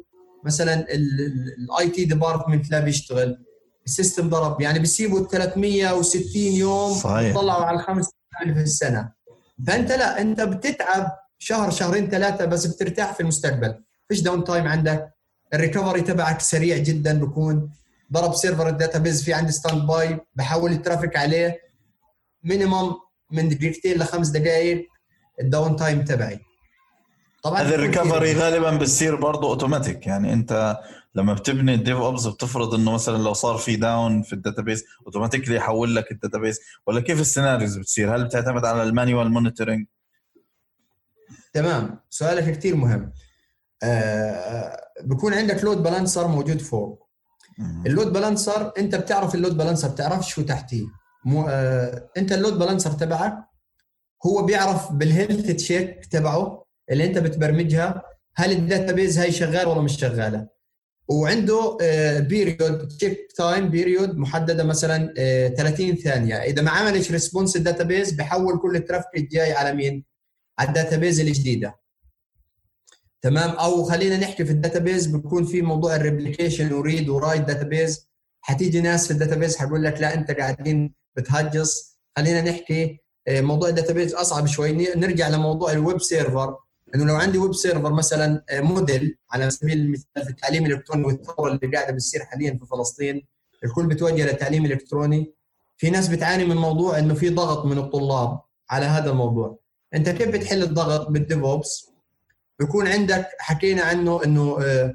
مثلا ال IT department لا بيشتغل ال system ضرب. يعني بيسيبوا 360 يوم صحيح. طلعوا على الخمس في السنة. فأنت لا أنت بتتعب شهر شهرين ثلاثة بس بترتاح في المستقبل. فيش down time عندك. ال recovery تبعك سريع جدا بكون. ضرب server ال database في عندي stand by بحول ال traffic عليه. minimum من دقيقتين لخمس دقائق ال down time تبعي. طبعا هذا ال recovery غالبا بتصير برضه اوتوماتيك يعني أنت لما بتبني ال DevOps بتفرض إنه مثلا لو صار في down في ال database automatically يحول لك ال database. ولا كيف ال scenarios بتصير؟ هل بتعتمد على ال manual monitoring تمام. سؤالك كثير مهم. آه بكون عندك load balancer موجود فوق. ال load balancer أنت بتعرف ال load balancer بتعرف شو تحتيه. مو آه انت ال load balancer تبعك هو بيعرف بال health check تبعه اللي انت بتبرمجها هل ال database هاي شغاله ولا مش شغالة. وعنده period check time period محددة مثلا 30 آه، ثانية. إذا ما عملش response ال database بحول كل ال traffic الجاي على مين؟ على ال database الجديدة. تمام؟ أو خلينا نحكي في ال database بيكون في موضوع ال replication و read و write database. حتيجي ناس في ال database حقول لك لا أنت قاعدين بتهجص. خلينا نحكي آه، موضوع ال database أصعب شوي. نرجع لموضوع ال web server إنه لو عندي web server مثلا آه، Moodle على سبيل المثال في التعليم الإلكتروني والثورة اللي قاعدة بتصير حاليا في فلسطين الكل بتوجه للتعليم الإلكتروني. في ناس بتعاني من موضوع إنه في ضغط من الطلاب على هذا الموضوع. أنت كيف بتحل الضغط بال DevOps؟ بيكون عندك حكينا عنه إنه آه،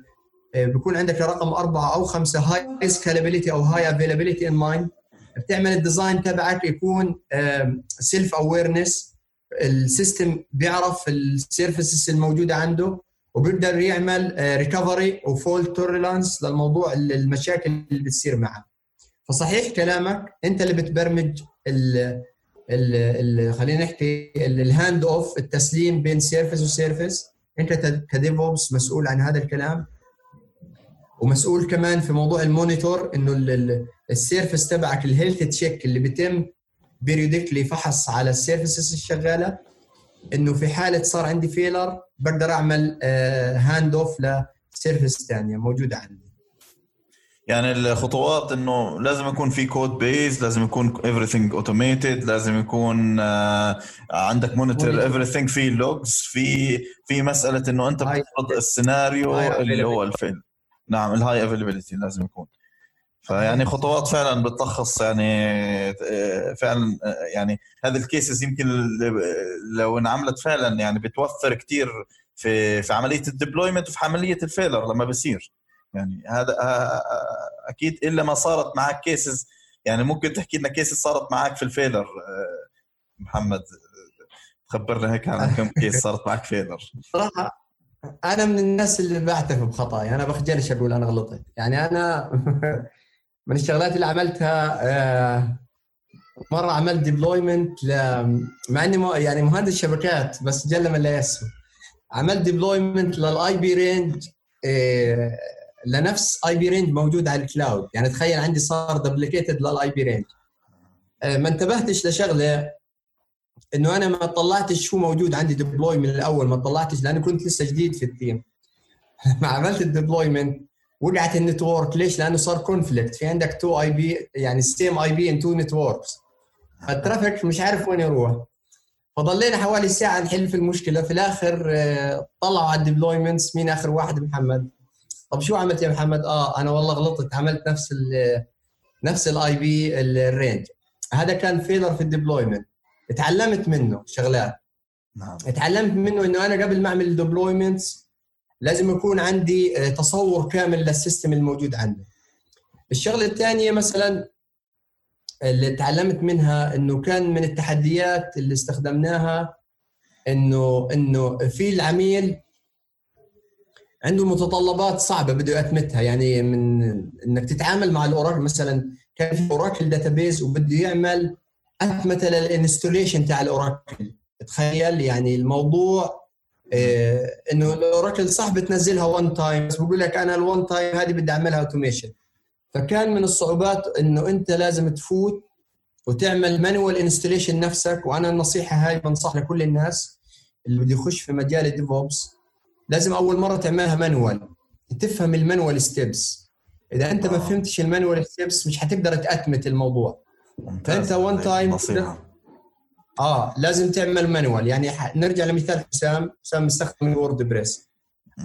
آه، بيكون عندك رقم أربعة أو خمسة high scalability أو high availability in mind بتعمل ال design تبعك يكون self awareness ال system بيعرف ال services الموجودة عنده وبيقدر يعمل recovery و fault tolerance للموضوع المشاكل اللي بتصير معه. فصحيح كلامك انت اللي بتبرمج ال ال خلينا نحكي ال hand off التسليم بين service و service انت ك DevOps مسؤول عن هذا الكلام. ومسؤول كمان في موضوع ال monitor إنه ال service تبعك ال health check اللي بيتم periodically فحص على ال services الشغالة إنه في حالة صار عندي failure بقدر أعمل hand off ل service ثانية موجودة عندي. يعني الخطوات إنه لازم يكون في code base لازم يكون everything automated لازم يكون آه عندك monitor everything في logs في في مسألة إنه أنت بتفرض السيناريو اللي هو ال failure نعم ال high availability لازم يكون. فيعني خطوات فعلا بتلخص يعني آه، فعلا آه، يعني هذه ال cases يمكن لو انعملت فعلا يعني بتوفر كثير في في عملية ال deployment وفي عملية ال failure لما بصير. يعني هذا آه، أكيد إلا ما صارت معك cases يعني ممكن تحكي لنا cases صارت معك في ال failure محمد خبرنا هيك عن كم case صارت معك failure. صراحة أنا من الناس اللي بعترف بخطأي أنا بخجلش أقول أنا غلطت. يعني أنا من الشغلات اللي عملتها آه، مرة عملت deployment مع إني يعني مهندس شبكات بس جل من لا يسهو. عملت deployment لل IP range لنفس IP range موجود على ال cloud يعني تخيل عندي صار duplicated لل IP range ما انتبهتش لشغلة إنه أنا ما طلعتش شو موجود عندي deploy من الأول ما طلعتش لأنه كنت لسه جديد في ال team ما عملت ال deployment وقعت ال network ليش؟ لأنه صار conflict في عندك two IP يعني same IP in two networks فال traffic مش عارف وين يروح. فضلينا حوالي ساعة نحل في المشكلة. في الآخر آه، طلعوا على ال deployments مين آخر واحد؟ محمد. طب شو عملت يا محمد؟ آه أنا والله غلطت. عملت نفس ال نفس ال IP ال range هذا كان failure في ال deployment اتعلمت منه شغلات. نعم. اتعلمت منه إنه أنا قبل ما أعمل ال deployments لازم يكون عندي آه، تصور كامل لل system الموجود عندي. الشغلة الثانية مثلا اللي تعلمت منها إنه كان من التحديات اللي استخدمناها إنه إنه في العميل عنده متطلبات صعبة بده يأتمتها يعني من إنك تتعامل مع ال Oracle مثلا كان في Oracle database وبده يعمل اتمته لل installation تاع ال Oracle. تخيل يعني الموضوع إيه إنه ال Oracle صح بتنزلها one time بس بقول لك أنا ال one time هذه بدي أعملها automation فكان من الصعوبات إنه أنت لازم تفوت وتعمل manual installation نفسك وأنا النصيحة هاي بنصح لكل الناس اللي بده يخش في مجال ال DevOps لازم أول مرة تعملها manual تفهم ال manual steps إذا أنت ما فهمتش ال manual steps مش حتقدر تأتمت الموضوع. فانت one time آه لازم تعمل manual يعني نرجع لمثال حسام. حسام مستخدم ال WordPress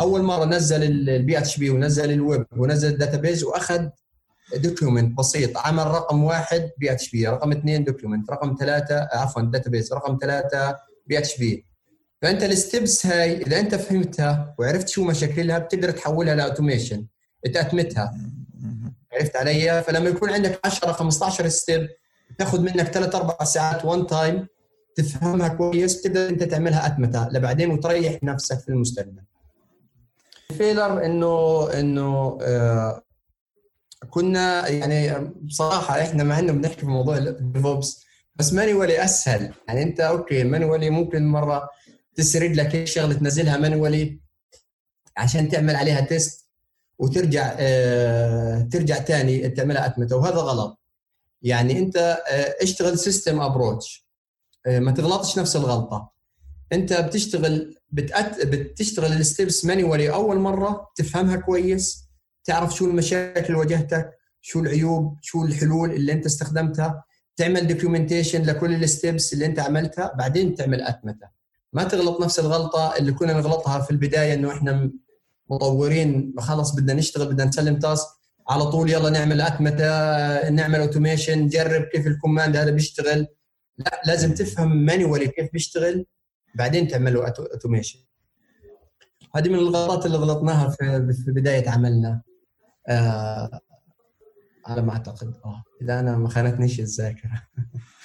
أول مرة نزل ال PHP ونزل الويب ونزل ال database وأخذ document بسيط. عمل رقم واحد PHP رقم اثنين document رقم ثلاثة عفوا database رقم ثلاثة PHP فانت ال steps هاي إذا أنت فهمتها وعرفت شو مشاكلها بتقدر تحولها ل automation تاتمتها عرفت علي؟ فلما يكون عندك 10 15 step تاخذ منك ثلاث أربع ساعات one time تفهمها كويس تقدر أنت تعملها اتمته لبعدين وتريح نفسك في المستقبل. failure إنه إنه آه كنا يعني بصراحة إحنا مع إنه بنحكي في موضوع ال DevOps بس manually أسهل. يعني أنت okay manually ممكن مرة تسرد لك شغلة تنزلها manually عشان تعمل عليها test وترجع آه ترجع ثاني تعملها أتمتة. وهذا غلط. يعني أنت آه اشتغل system approach آه ما تغلطش نفس الغلطة. أنت بتشتغل بتأت... بتشتغل ال steps manually أول مرة تفهمها كويس تعرف شو المشاكل اللي واجهتك شو العيوب شو الحلول اللي أنت استخدمتها تعمل documentation لكل ال steps اللي أنت عملتها بعدين تعمل أتمتة. ما تغلط نفس الغلطة اللي كنا نغلطها في البداية إنه إحنا مطورين خلص بدنا نشتغل بدنا نسلم task. على طول يلا نعمل اتمته نعمل automation نجرب كيف ال command هذا بيشتغل. لا لازم تفهم manually كيف بيشتغل بعدين تعمل له automation هذه من الغلطات اللي غلطناها في بداية عملنا. آه على ما أعتقد. آه إذا أنا ما خانتنيش الذاكرة.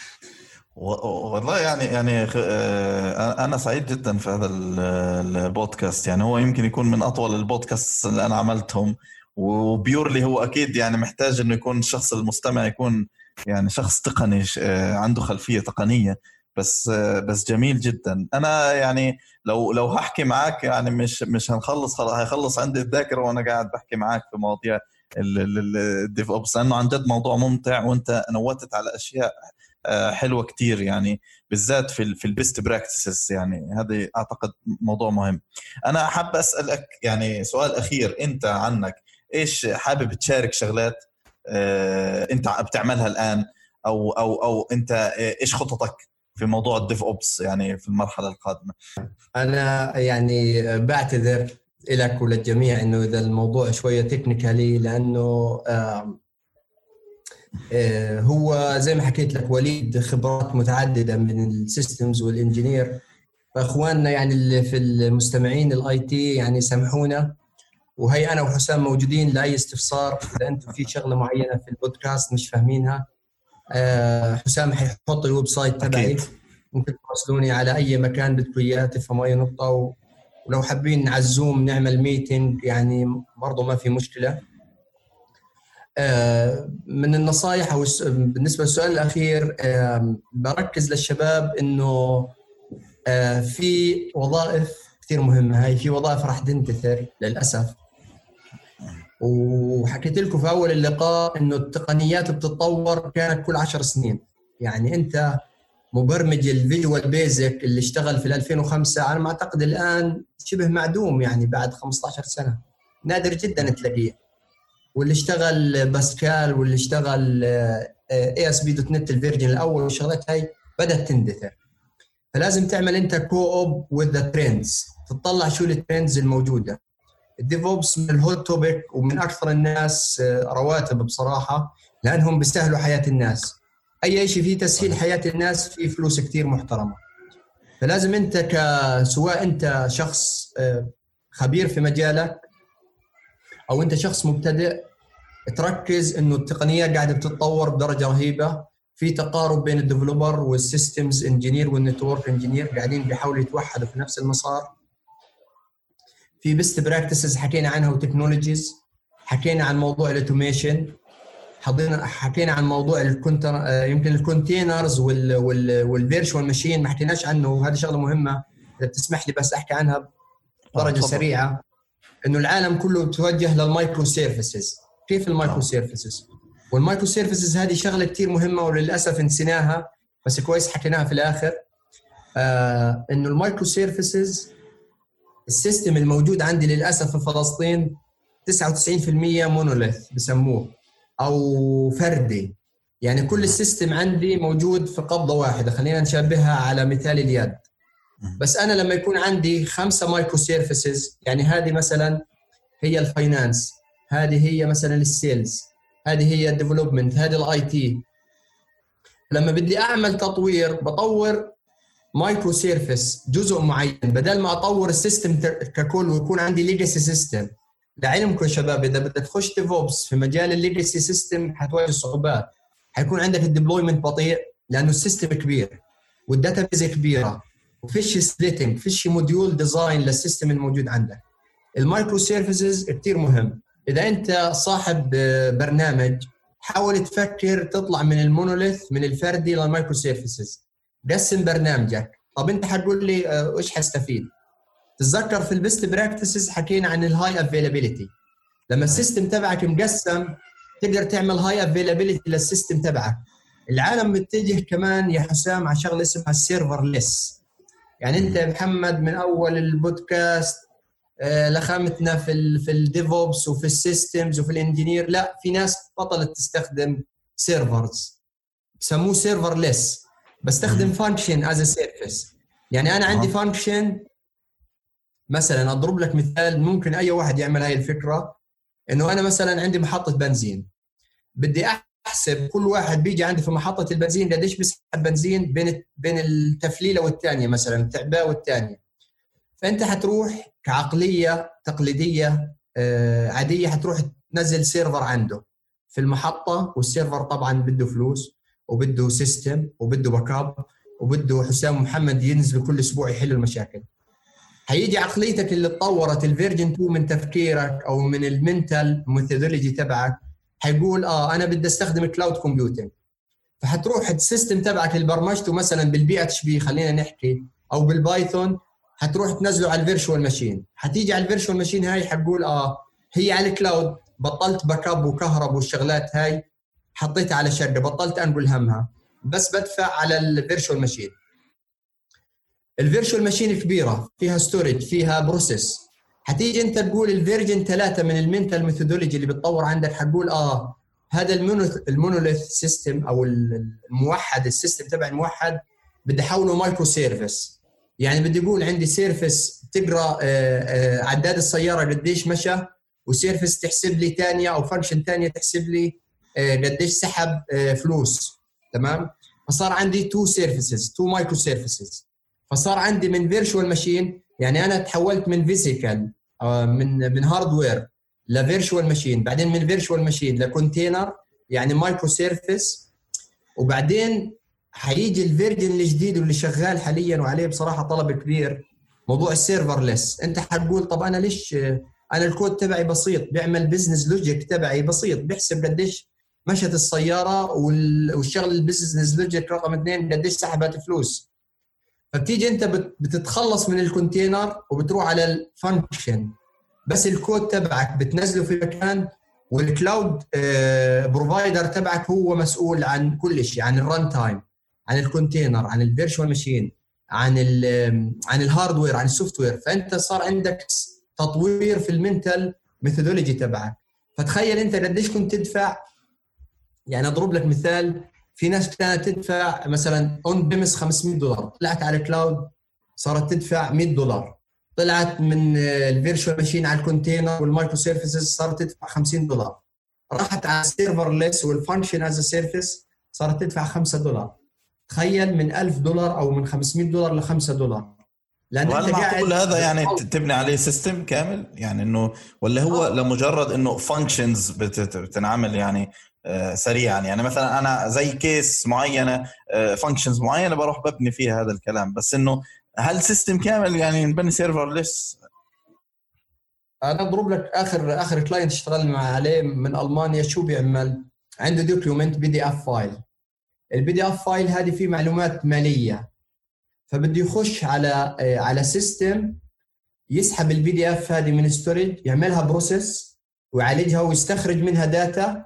والله يعني يعني آه، أنا سعيد جدا في هذا البودكاست. يعني هو يمكن يكون من أطول البودكاست اللي أنا عملتهم. و purely هو أكيد يعني محتاج إنه يكون الشخص المستمع يكون يعني شخص تقني آه، عنده خلفية تقنية. بس آه، بس جميل جدا. أنا يعني لو لو هحكي معك يعني مش مش هنخلص خلاص هيخلص عندي الذاكرة وأنا قاعد بحكي معك في مواضيع ال DevOps. لأنه عن جد موضوع ممتع وأنت noted على أشياء حلوة كتير يعني بالذات في في ال best practices يعني. هذه أعتقد موضوع مهم. أنا حاب أسألك يعني سؤال أخير. أنت عنك إيش حابب تشارك شغلات آه، أنت بتعملها الآن؟ أو أو أو أنت إيش خططك في موضوع ال DevOps يعني في المرحلة القادمة؟ أنا يعني بعتذر لك وللجميع إنه إذا الموضوع شوية technically لأنه آه، هو زي ما حكيت لك وليد خبرات متعددة من ال systems وال engineer فإخواننا يعني اللي في المستمعين ال IT يعني سامحونا. وهي أنا وحسام موجودين لأي استفسار. إذا أنتم في شغلة معينة في البودكاست مش فاهمينها آه، حسام حيحط ال website تبعي. ممكن تراسلوني على أي مكان بدكم اياه تفهموا اي نقطه ولو حابين على ال Zoom نعمل meeting يعني برضه ما في مشكلة. آه، من النصائح أو بالنسبة للسؤال الأخير بركز للشباب إنه آه، في وظائف كثير مهمة. هاي في وظائف راح تندثر للأسف. وحكيت لكم في أول اللقاء إنه التقنيات بتتطور كانت كل عشر سنين. يعني أنت مبرمج الفيجوال بيزك اللي اشتغل في 2005 أنا ما أعتقد الآن شبه معدوم يعني بعد 15 سنة. نادر جدا تلاقيه. واللي اشتغل باسكال واللي اشتغل ASP.NET ال version الأول والشغلات هاي بدأت تندثر. فلازم تعمل أنت cope with the trends تطلع شو ال trends الموجودة. ال DevOps من ال hot topic ومن أكثر الناس آه، رواتب بصراحة لأنهم بيسهلوا حياة الناس. أي شيء فيه تسهيل حياة الناس فيه فلوس كثير محترمة. فلازم أنت ك سواء أنت شخص آه، خبير في مجالك أو أنت شخص مبتدئ تركز إنه التقنية قاعدة بتتطور بدرجة رهيبة في تقارب بين ال developer وال systems engineer وال network engineer قاعدين بيحاولوا يتوحدوا في نفس المسار. في best practices حكينا عنها و technologies حكينا عن موضوع ال automation حضينا حكينا عن موضوع ال container يمكن ال containers وال virtual machine ما حكيناش عنه وهذه شغلة مهمة إذا بتسمح لي بس أحكي عنها بدرجة آه سريعة. إنه العالم كله توجه لل microservices كيف ال microservices وال microservices هذه شغلة كثير مهمة وللأسف نسيناها بس كويس حكيناها في الآخر. آه إنه ال microservices ال system الموجود عندي للأسف في فلسطين 99% monolith بسموه أو فردي. يعني كل ال system عندي موجود في قبضة واحدة خلينا نشبهها على مثال اليد. بس أنا لما يكون عندي خمسة microservices يعني هذه مثلا هي ال finance هذه هي مثلا ال sales هذه هي ال development هذه ال IT لما بدي أعمل تطوير بطور microservice جزء معين. بدل ما أطور ال system ككل ويكون عندي legacy system لعلمكم يا شباب إذا بدك تخش DevOps في مجال ال legacy system حتواجه صعوبات. حيكون عندك ال deployment بطيء لأنه ال system كبير وال database كبيرة. وفيش splitting فيش module design لل system الموجود عندك. ال microservices كثير مهم. إذا أنت صاحب برنامج حاول تفكر تطلع من ال monolith من الفردي لل microservices. قسم برنامجك. طب أنت حتقول لي آه، إيش حستفيد؟ تتذكر في ال best practices حكينا عن ال high availability لما ال system تبعك مقسم تقدر تعمل high availability لل system تبعك. العالم متجه كمان يا حسام على شغلة اسمها ال serverless يعني انت محمد من اول البودكاست آه، لخامتنا في ال في ال DevOps وفي ال systems وفي ال engineer لا في ناس بطلت تستخدم servers. بسموه serverless بستخدم function as service يعني أنا عندي function مثلا أضرب لك مثال ممكن أي واحد يعمل هاي الفكرة إنه أنا مثلا عندي محطة بنزين. بدي أحسب. كل واحد بيجي عندي في محطة البنزين قديش بيسحب بنزين بين بين التفليلة والثانيه مثلا التعباية والثانيه فأنت حتروح كعقلية تقليدية آه، عادية حتروح تنزل server عنده. في المحطة وال server طبعا بده فلوس وبده system وبده backup وبده حسام محمد ينزل كل أسبوع يحل المشاكل. حيجي عقليتك اللي تطورت ال version 2 من تفكيرك أو من ال mental methodology تبعك حيقول آه أنا بدي أستخدم cloud computing فحتروح ال system تبعك اللي برمجته مثلا بال PHP خلينا نحكي أو بال Python حتروح تنزله على ال virtual machine حتيجي على ال virtual machine هاي حتقول آه هي على ال cloud بطلت backup وكهرب والشغلات هاي حطيتها على شركة بطلت أنقل همها. بس بدفع على ال virtual machine ال virtual machine كبيرة فيها storage فيها process حتيجي انت تقول ال version ثلاثة من ال mental methodology اللي بتطور عندك حتقول آه هذا ال monolith system أو الموحد ال system تبع الموحد بدي أحوله micro service يعني بدي أقول عندي service تقرأ آه، آه، عداد السيارة قديش مشى و service تحسب لي ثانية أو function ثانية تحسب لي آه، قديش سحب فلوس. تمام؟ فصار عندي two services two micro services فصار عندي من virtual machine يعني أنا تحولت من physical من من hardware ل virtual machine بعدين من virtual machine ل container يعني micro service وبعدين حيجي ال version الجديد واللي شغال حاليا وعليه بصراحة طلب كبير موضوع ال serverless أنت حتقول طب أنا ليش أنا الكود تبعي بسيط بيعمل business logic تبعي بسيط بيحسب قديش مشت السيارة والشغل ال business logic رقم اثنين قديش سحبت فلوس. فبتيجي انت بتتخلص من ال container وبتروح على ال function بس الكود تبعك بتنزله في مكان وال cloud provider تبعك هو مسؤول عن كل شيء عن ال runtime عن ال container عن ال virtual machine عن ال عن ال hardware عن ال software فأنت صار عندك تطوير في ال mental methodology تبعك. فتخيل انت قديش كنت تدفع. يعني أضرب لك مثال في ناس كانت تدفع مثلا on-prem 500 دولار طلعت على ال cloud صارت تدفع 100 دولار. طلعت من ال virtual machine على ال container وال micro services صارت تدفع 50 دولار. راحت على ال serverless وال function as service صارت تدفع 5 دولار. تخيل من 1000 دولار أو من 500 دولار ل 5 دولار. لأن أنت قاعد هذا يعني تبني عليه system كامل؟ يعني إنه ولا هو أوه. لمجرد إنه functions بتنعمل يعني آه، سريعا يعني. مثلا أنا زي case معينة functions آه، معينة بروح ببني فيها هذا الكلام. بس إنه هل system كامل يعني نبني serverless أنا أضرب لك آخر آخر client اشتغلنا عليه من ألمانيا. شو بيعمل؟ عنده document PDF file ال PDF file هذه فيه معلومات مالية. فبده يخش على آه، على system يسحب ال PDF هذه من storage يعملها process ويعالجها ويستخرج منها data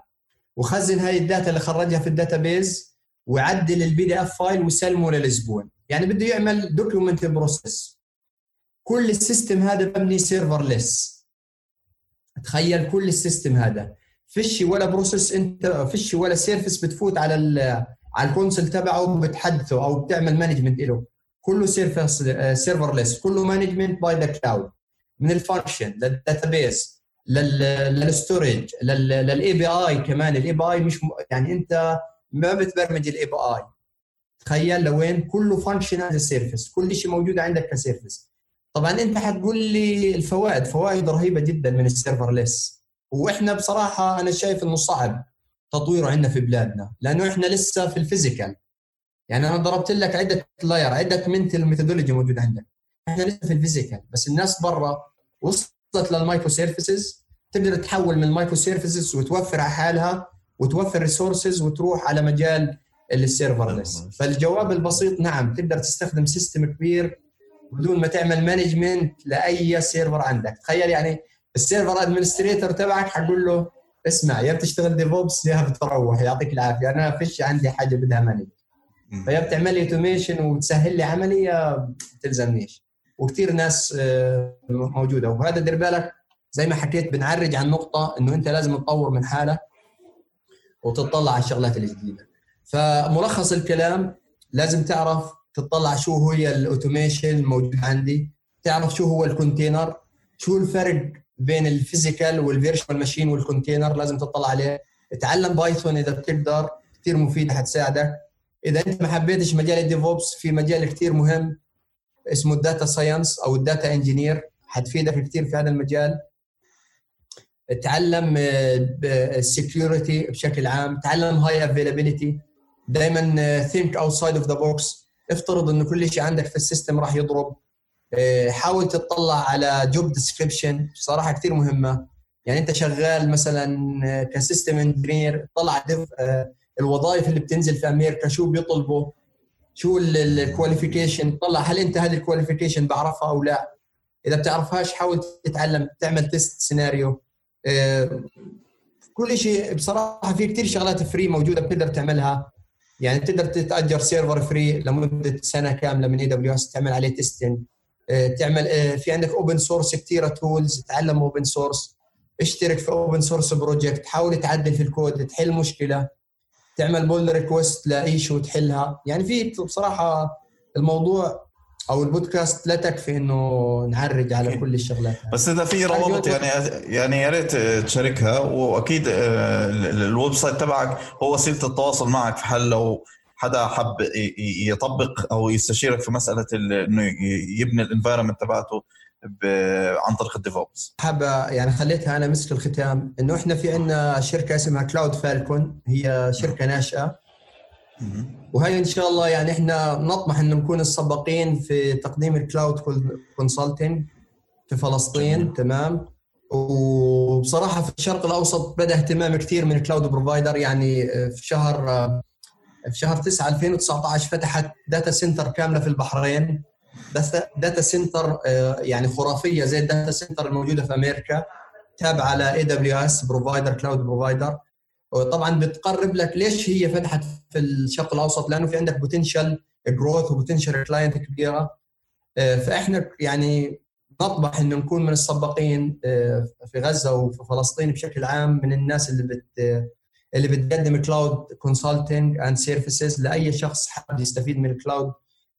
وخزن هاي ال data اللي خرجها في ال database ويعدل ال PDF file ويسلمه للزبون يعني بده يعمل document process كل ال system هذا مبني serverless تخيل كل ال system هذا. فيش ولا process انت فيش ولا service بتفوت على على ال console تبعه بتحدثه أو بتعمل management له كله serverless كله management by the cloud من ال function لل database لل storage لل API كمان. ال API مش يعني انت ما بتبرمج ال API تخيل لوين كله function as service كل شيء موجود عندك ك service طبعا انت حتقول لي الفوائد فوائد رهيبة جدا من ال serverless وإحنا بصراحة أنا شايف إنه صعب تطويره عندنا في بلادنا لأنه إحنا لسه في ال physical يعني أنا ضربت لك عدة layer عدة mental methodology موجوده عندك. إحنا لسه في ال physical بس الناس برا وصلت لل micro services تقدر تحول من ال micro services وتوفر على حالها وتوفر resources وتروح على مجال ال serverless فالجواب البسيط نعم تقدر تستخدم system كبير بدون ما تعمل management لأي server عندك. تخيل يعني ال server administrator تبعك حتقول له اسمع يا بتشتغل DevOps يا بتروح يعطيك العافية أنا فيش عندي حاجة بدها manage فيا بتعمل لي automation وتسهل لي عملي يا بتلزمنيش وكثير ناس آه، موجودة. وهذا دير بالك زي ما حكيت بنعرج عن نقطة إنه أنت لازم تطور من حالك وتطلع على الشغلات الجديده فملخص الكلام لازم تعرف تطلع شو هي ال automation الموجود عندي. تعرف شو هو ال container. شو الفرق بين ال physical وال virtual machine وال container لازم تطلع عليه. اتعلم Python إذا بتقدر كثير مفيد حتساعدك. إذا أنت ما حبيتش مجال ال DevOps في مجال كثير مهم. اسمه ال data science أو ال data engineer حتفيدك كثير في هذا المجال. تعلم ال security بشكل عام. تعلم high availability دائما think outside of the box افترض انه كل شيء عندك في ال system راح يضرب. آه، حاول تطلع على job description بصراحة كثير مهمة. يعني أنت شغال مثلا آه، ك system engineer طلع آه، الوظائف اللي بتنزل في أمريكا شو بيطلبوا؟ شو ال qualification طلع هل أنت هذه ال qualification بعرفها أو لا؟ إذا بتعرفهاش حاول تتعلم تعمل test scenario كل شيء بصراحة في كثير شغلات free موجودة بتقدر تعملها. يعني تقدر تتأجر server free لمدة سنة كاملة من AWS تعمل عليه testing تعمل في عندك open source كثيره tools تعلم open source اشترك في open source project حاول تعدل في الكود تحل مشكلة. تعمل pull request ل issue وتحلها يعني في بصراحة الموضوع أو البودكاست لا تكفي إنه نعرج على كل الشغلات. بس إذا في روابط يعني يعني يا ريت تشاركها. وأكيد آه، ال website تبعك هو وسيلة التواصل معك. في حال لو حدا حب يطبق أو يستشيرك في مسألة إنه يبني ال environment تبعته عن طريق ال DevOps. حابة يعني خليتها أنا مسك الختام. إنه إحنا في عندنا شركة اسمها Cloud Falcon هي شركة ناشئة. وهي إن شاء الله يعني إحنا نطمح إنه نكون السباقين في تقديم ال cloud consulting في فلسطين. تمام. وبصراحة في الشرق الأوسط بدأ اهتمام كثير من ال cloud provider يعني في شهر في شهر 9 2019 فتحت data center كاملة في البحرين. data center يعني خرافية زي ال data center الموجودة في أمريكا تابعة ل AWS provider cloud provider طبعا بتقرب لك ليش هي فتحت في الشرق الأوسط؟ لأنه في عندك potential growth و potential client كبيرة. آه، فإحنا يعني نطمح انه نكون من السباقين آه، في غزة وفي فلسطين بشكل عام من الناس اللي بت اللي بتقدم cloud consulting and services لأي شخص حابب يستفيد من ال cloud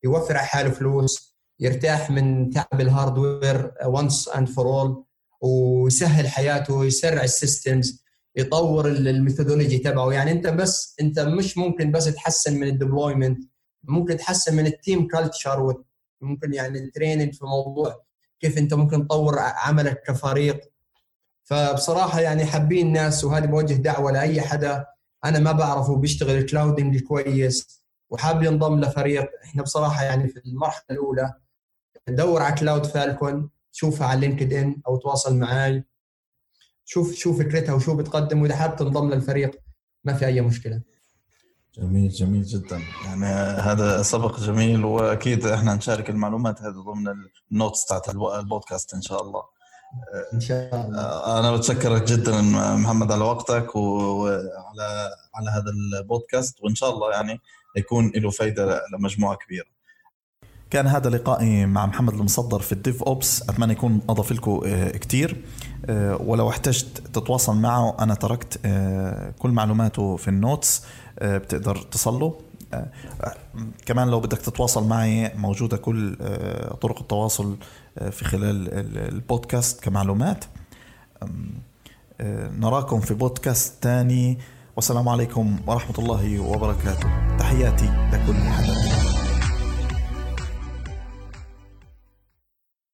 يوفر على حاله فلوس. يرتاح من تعب ال hardware once and for all ويسهل حياته ويسرع ال systems يطور ال methodology تبعه. يعني انت بس انت مش ممكن بس تحسن من ال deployment ممكن تحسن من ال team culture ممكن يعني ال training في موضوع كيف انت ممكن تطور عملك كفريق. فبصراحة يعني حابين الناس وهذه بوجه دعوة لأي حدا. أنا ما بعرفه بيشتغل clouding كويس وحاب ينضم لفريق. إحنا بصراحة يعني في المرحلة الأولى دور على Cloud Falcon شوفها على LinkedIn أو تواصل معي شوف شوف فكرتها وشو بتقدم وإذا حابب تنضم للفريق ما في أي مشكلة. جميل جميل جدا. يعني هذا سبق جميل وأكيد إحنا نشارك المعلومات هذه ضمن ال notes تاعت البودكاست إن شاء الله. إن شاء الله. أنا بتشكرك جدا محمد على وقتك وعلى على هذا البودكاست وإن شاء الله يعني يكون له فائده لمجموعة كبيرة. كان هذا لقائي مع محمد المصدر في ال DevOps. أتمنى يكون أضاف لكم آه، كثير آه، ولو احتجت تتواصل معه أنا تركت آه، كل معلوماته في ال notes بتقدر تصله. كمان لو بدك تتواصل معي موجودة كل طرق التواصل في خلال البودكاست كمعلومات. نراكم في بودكاست تاني. والسلام عليكم ورحمة الله وبركاته. تحياتي لكل حدا.